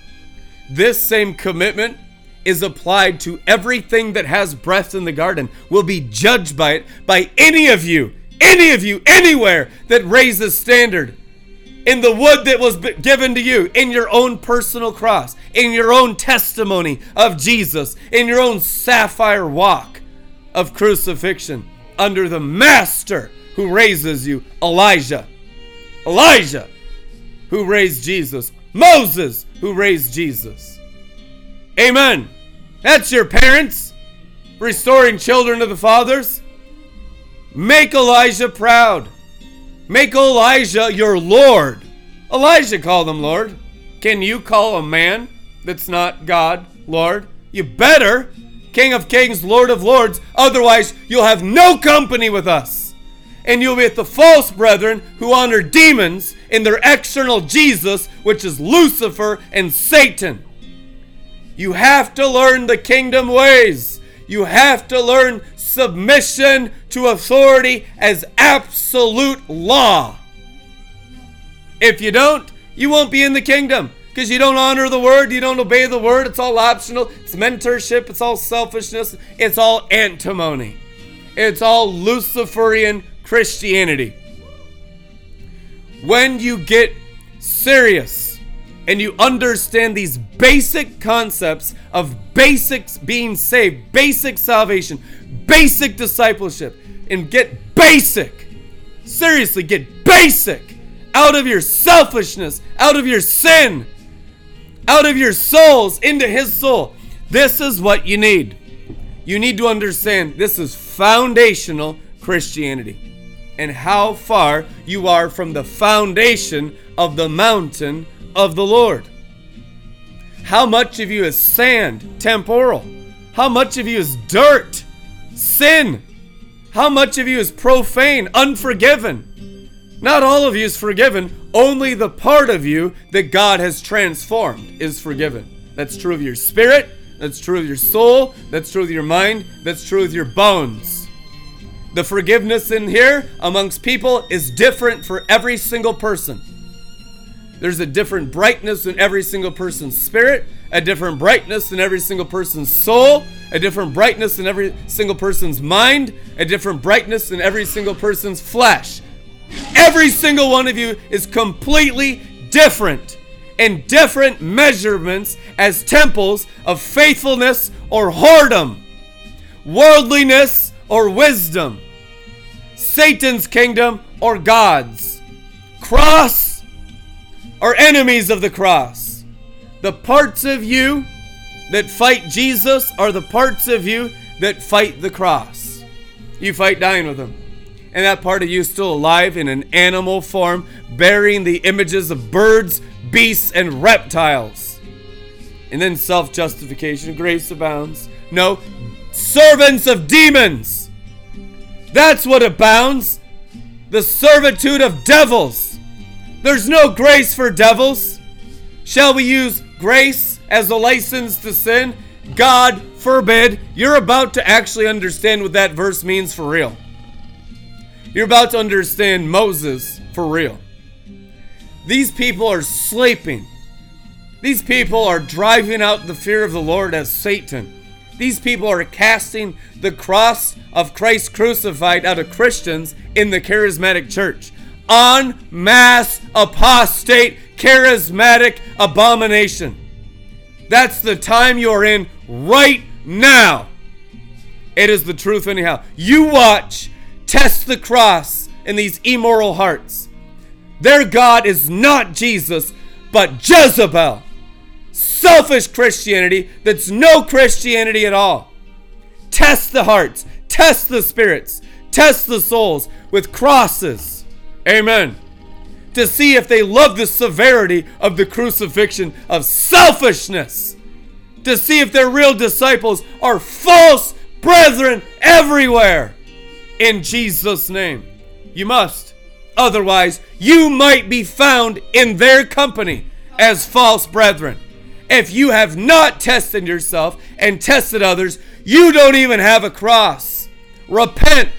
A: this same commitment is applied to everything that has breath in the garden, will be judged by it by any of you, any of you, anywhere that raises standard in the wood that was given to you, in your own personal cross, in your own testimony of Jesus, in your own sapphire walk of crucifixion, under the Master who raises you, Elijah. Elijah, who raised Jesus. Moses, who raised Jesus. Amen. That's your parents restoring children to the fathers. Make Elijah proud. Make Elijah your Lord. Elijah called him Lord. Can you call a man that's not God Lord? You better. King of kings, Lord of lords. Otherwise, you'll have no company with us. And you'll be with the false brethren who honor demons in their external Jesus, which is Lucifer and Satan. You have to learn the kingdom ways. You have to learn submission to authority as absolute law. If you don't, you won't be in the kingdom because you don't honor the word, you don't obey the word. It's all optional, it's mentorship, it's all selfishness, it's all antimony, it's all Luciferian Christianity. When you get serious and you understand these basic concepts of basics being saved, basic salvation, basic discipleship, and get basic, seriously, get basic out of your selfishness, out of your sin, out of your souls into His soul. This is what you need. You need to understand this is foundational Christianity and how far you are from the foundation of the mountain of the Lord. How much of you is sand, temporal? How much of you is dirt, sin? How much of you is profane, unforgiven? Not all of you is forgiven, only the part of you that God has transformed is forgiven. That's true of your spirit, that's true of your soul, that's true of your mind, that's true of your bones. The forgiveness in here amongst people is different for every single person. There's a different brightness in every single person's spirit, a different brightness in every single person's soul, a different brightness in every single person's mind, a different brightness in every single person's flesh. Every single one of you is completely different in different measurements as temples of faithfulness or whoredom, worldliness or wisdom, Satan's kingdom or God's, cross or enemies of the cross. The parts of you that fight Jesus are the parts of you that fight the cross. You fight dying with him. And that part of you is still alive in an animal form, bearing the images of birds, beasts, and reptiles. And then self justification, grace abounds. No, servants of demons. That's what abounds. The servitude of devils. There's no grace for devils. Shall we use grace as a license to sin? God forbid, you're about to actually understand what that verse means for real. You're about to understand Moses for real. These people are sleeping. These people are driving out the fear of the Lord as Satan. These people are casting the cross of Christ crucified out of Christians in the charismatic church. En mass apostate charismatic abomination. That's the time you're in right now. It is the truth, anyhow. You watch, test the cross in these immoral hearts. Their God is not Jesus, but Jezebel. Selfish Christianity that's no Christianity at all. Test the hearts, test the spirits, test the souls with crosses. Amen. To see if they love the severity of the crucifixion of selfishness. To see if their real disciples are false brethren everywhere. In Jesus' name. You must. Otherwise, you might be found in their company as false brethren. If you have not tested yourself and tested others, you don't even have a cross. Repent,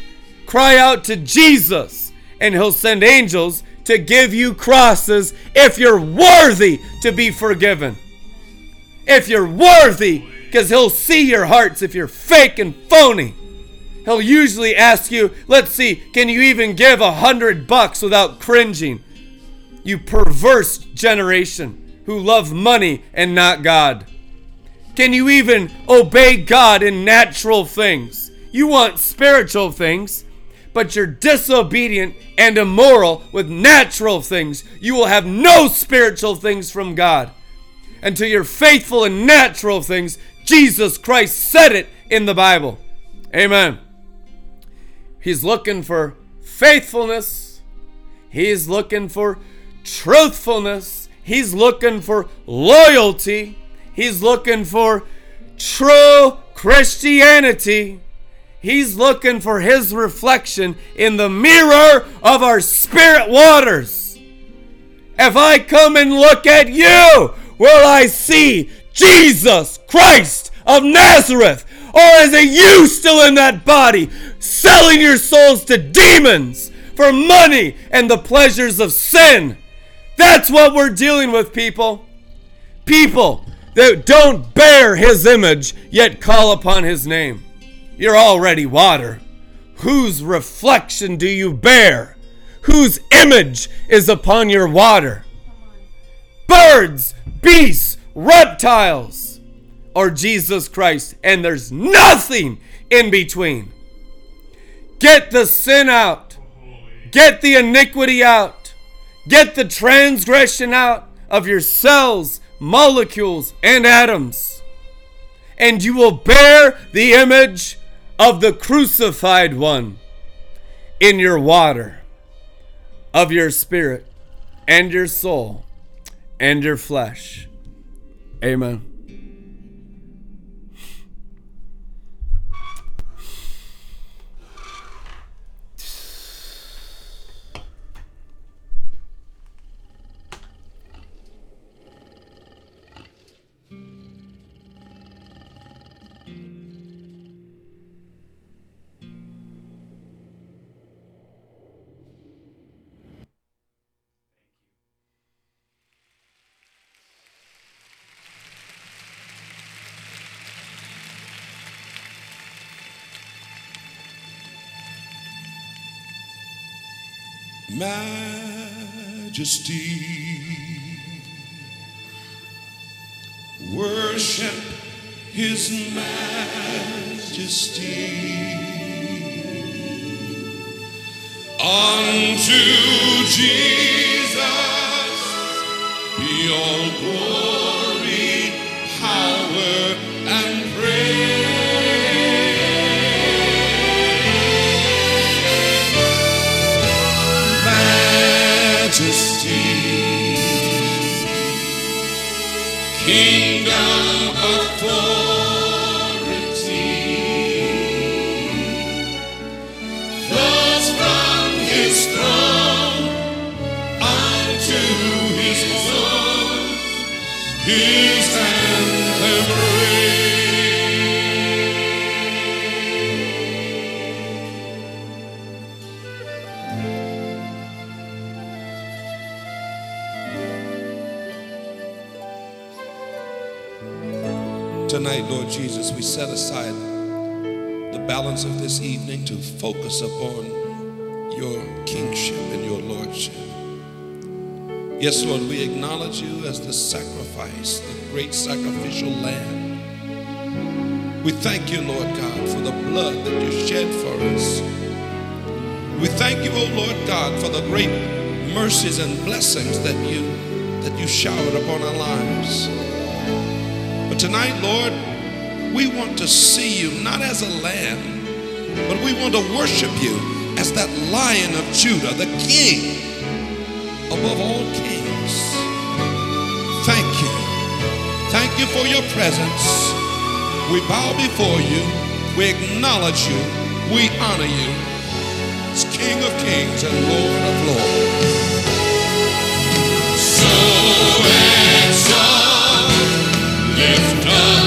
A: cry out to Jesus, and He'll send angels to give you crosses if you're worthy to be forgiven. If you're worthy, because He'll see your hearts if you're fake and phony. He'll usually ask you, let's see, can you even give a hundred bucks without cringing? You perverse generation who love money and not God. Can you even obey God in natural things? You want spiritual things, but you're disobedient and immoral with natural things. You will have no spiritual things from God. Until you're faithful in natural things, Jesus Christ said it in the Bible. Amen. He's looking for faithfulness. He's looking for truthfulness. He's looking for loyalty. He's looking for true Christianity. He's looking for his reflection in the mirror of our spirit waters. If I come and look at you, will I see Jesus Christ of Nazareth? Or is it you still in that body, selling your souls to demons for money and the pleasures of sin? That's what we're dealing with, people. People that don't bear his image, yet call upon his name. You're already water. Whose reflection do you bear? Whose image is upon your water? Birds, beasts, reptiles, or Jesus Christ, and there's nothing in between. Get the sin out, get the iniquity out, get the transgression out of your cells, molecules, and atoms, and you will bear the image of the crucified one in your water of your spirit and your soul and your flesh. Amen.
C: Majesty. Worship his majesty. Unto Jesus be all glory, power, Tonight, Lord Jesus, we set aside the balance of this evening to focus upon your kingship and your lordship. Yes, Lord, we acknowledge you as the sacrifice, the great sacrificial lamb. We thank you, Lord God, for the blood that you shed for us. We thank you, O Lord God, for the great mercies and blessings that you that you showered upon our lives. But tonight, Lord, we want to see you not as a lamb, but we want to worship you as that lion of Judah, the king above all kings. Thank you. Thank you for your presence. We bow before you. We acknowledge you. We honor you as King of kings and Lord of lords.
D: So exalt, lift up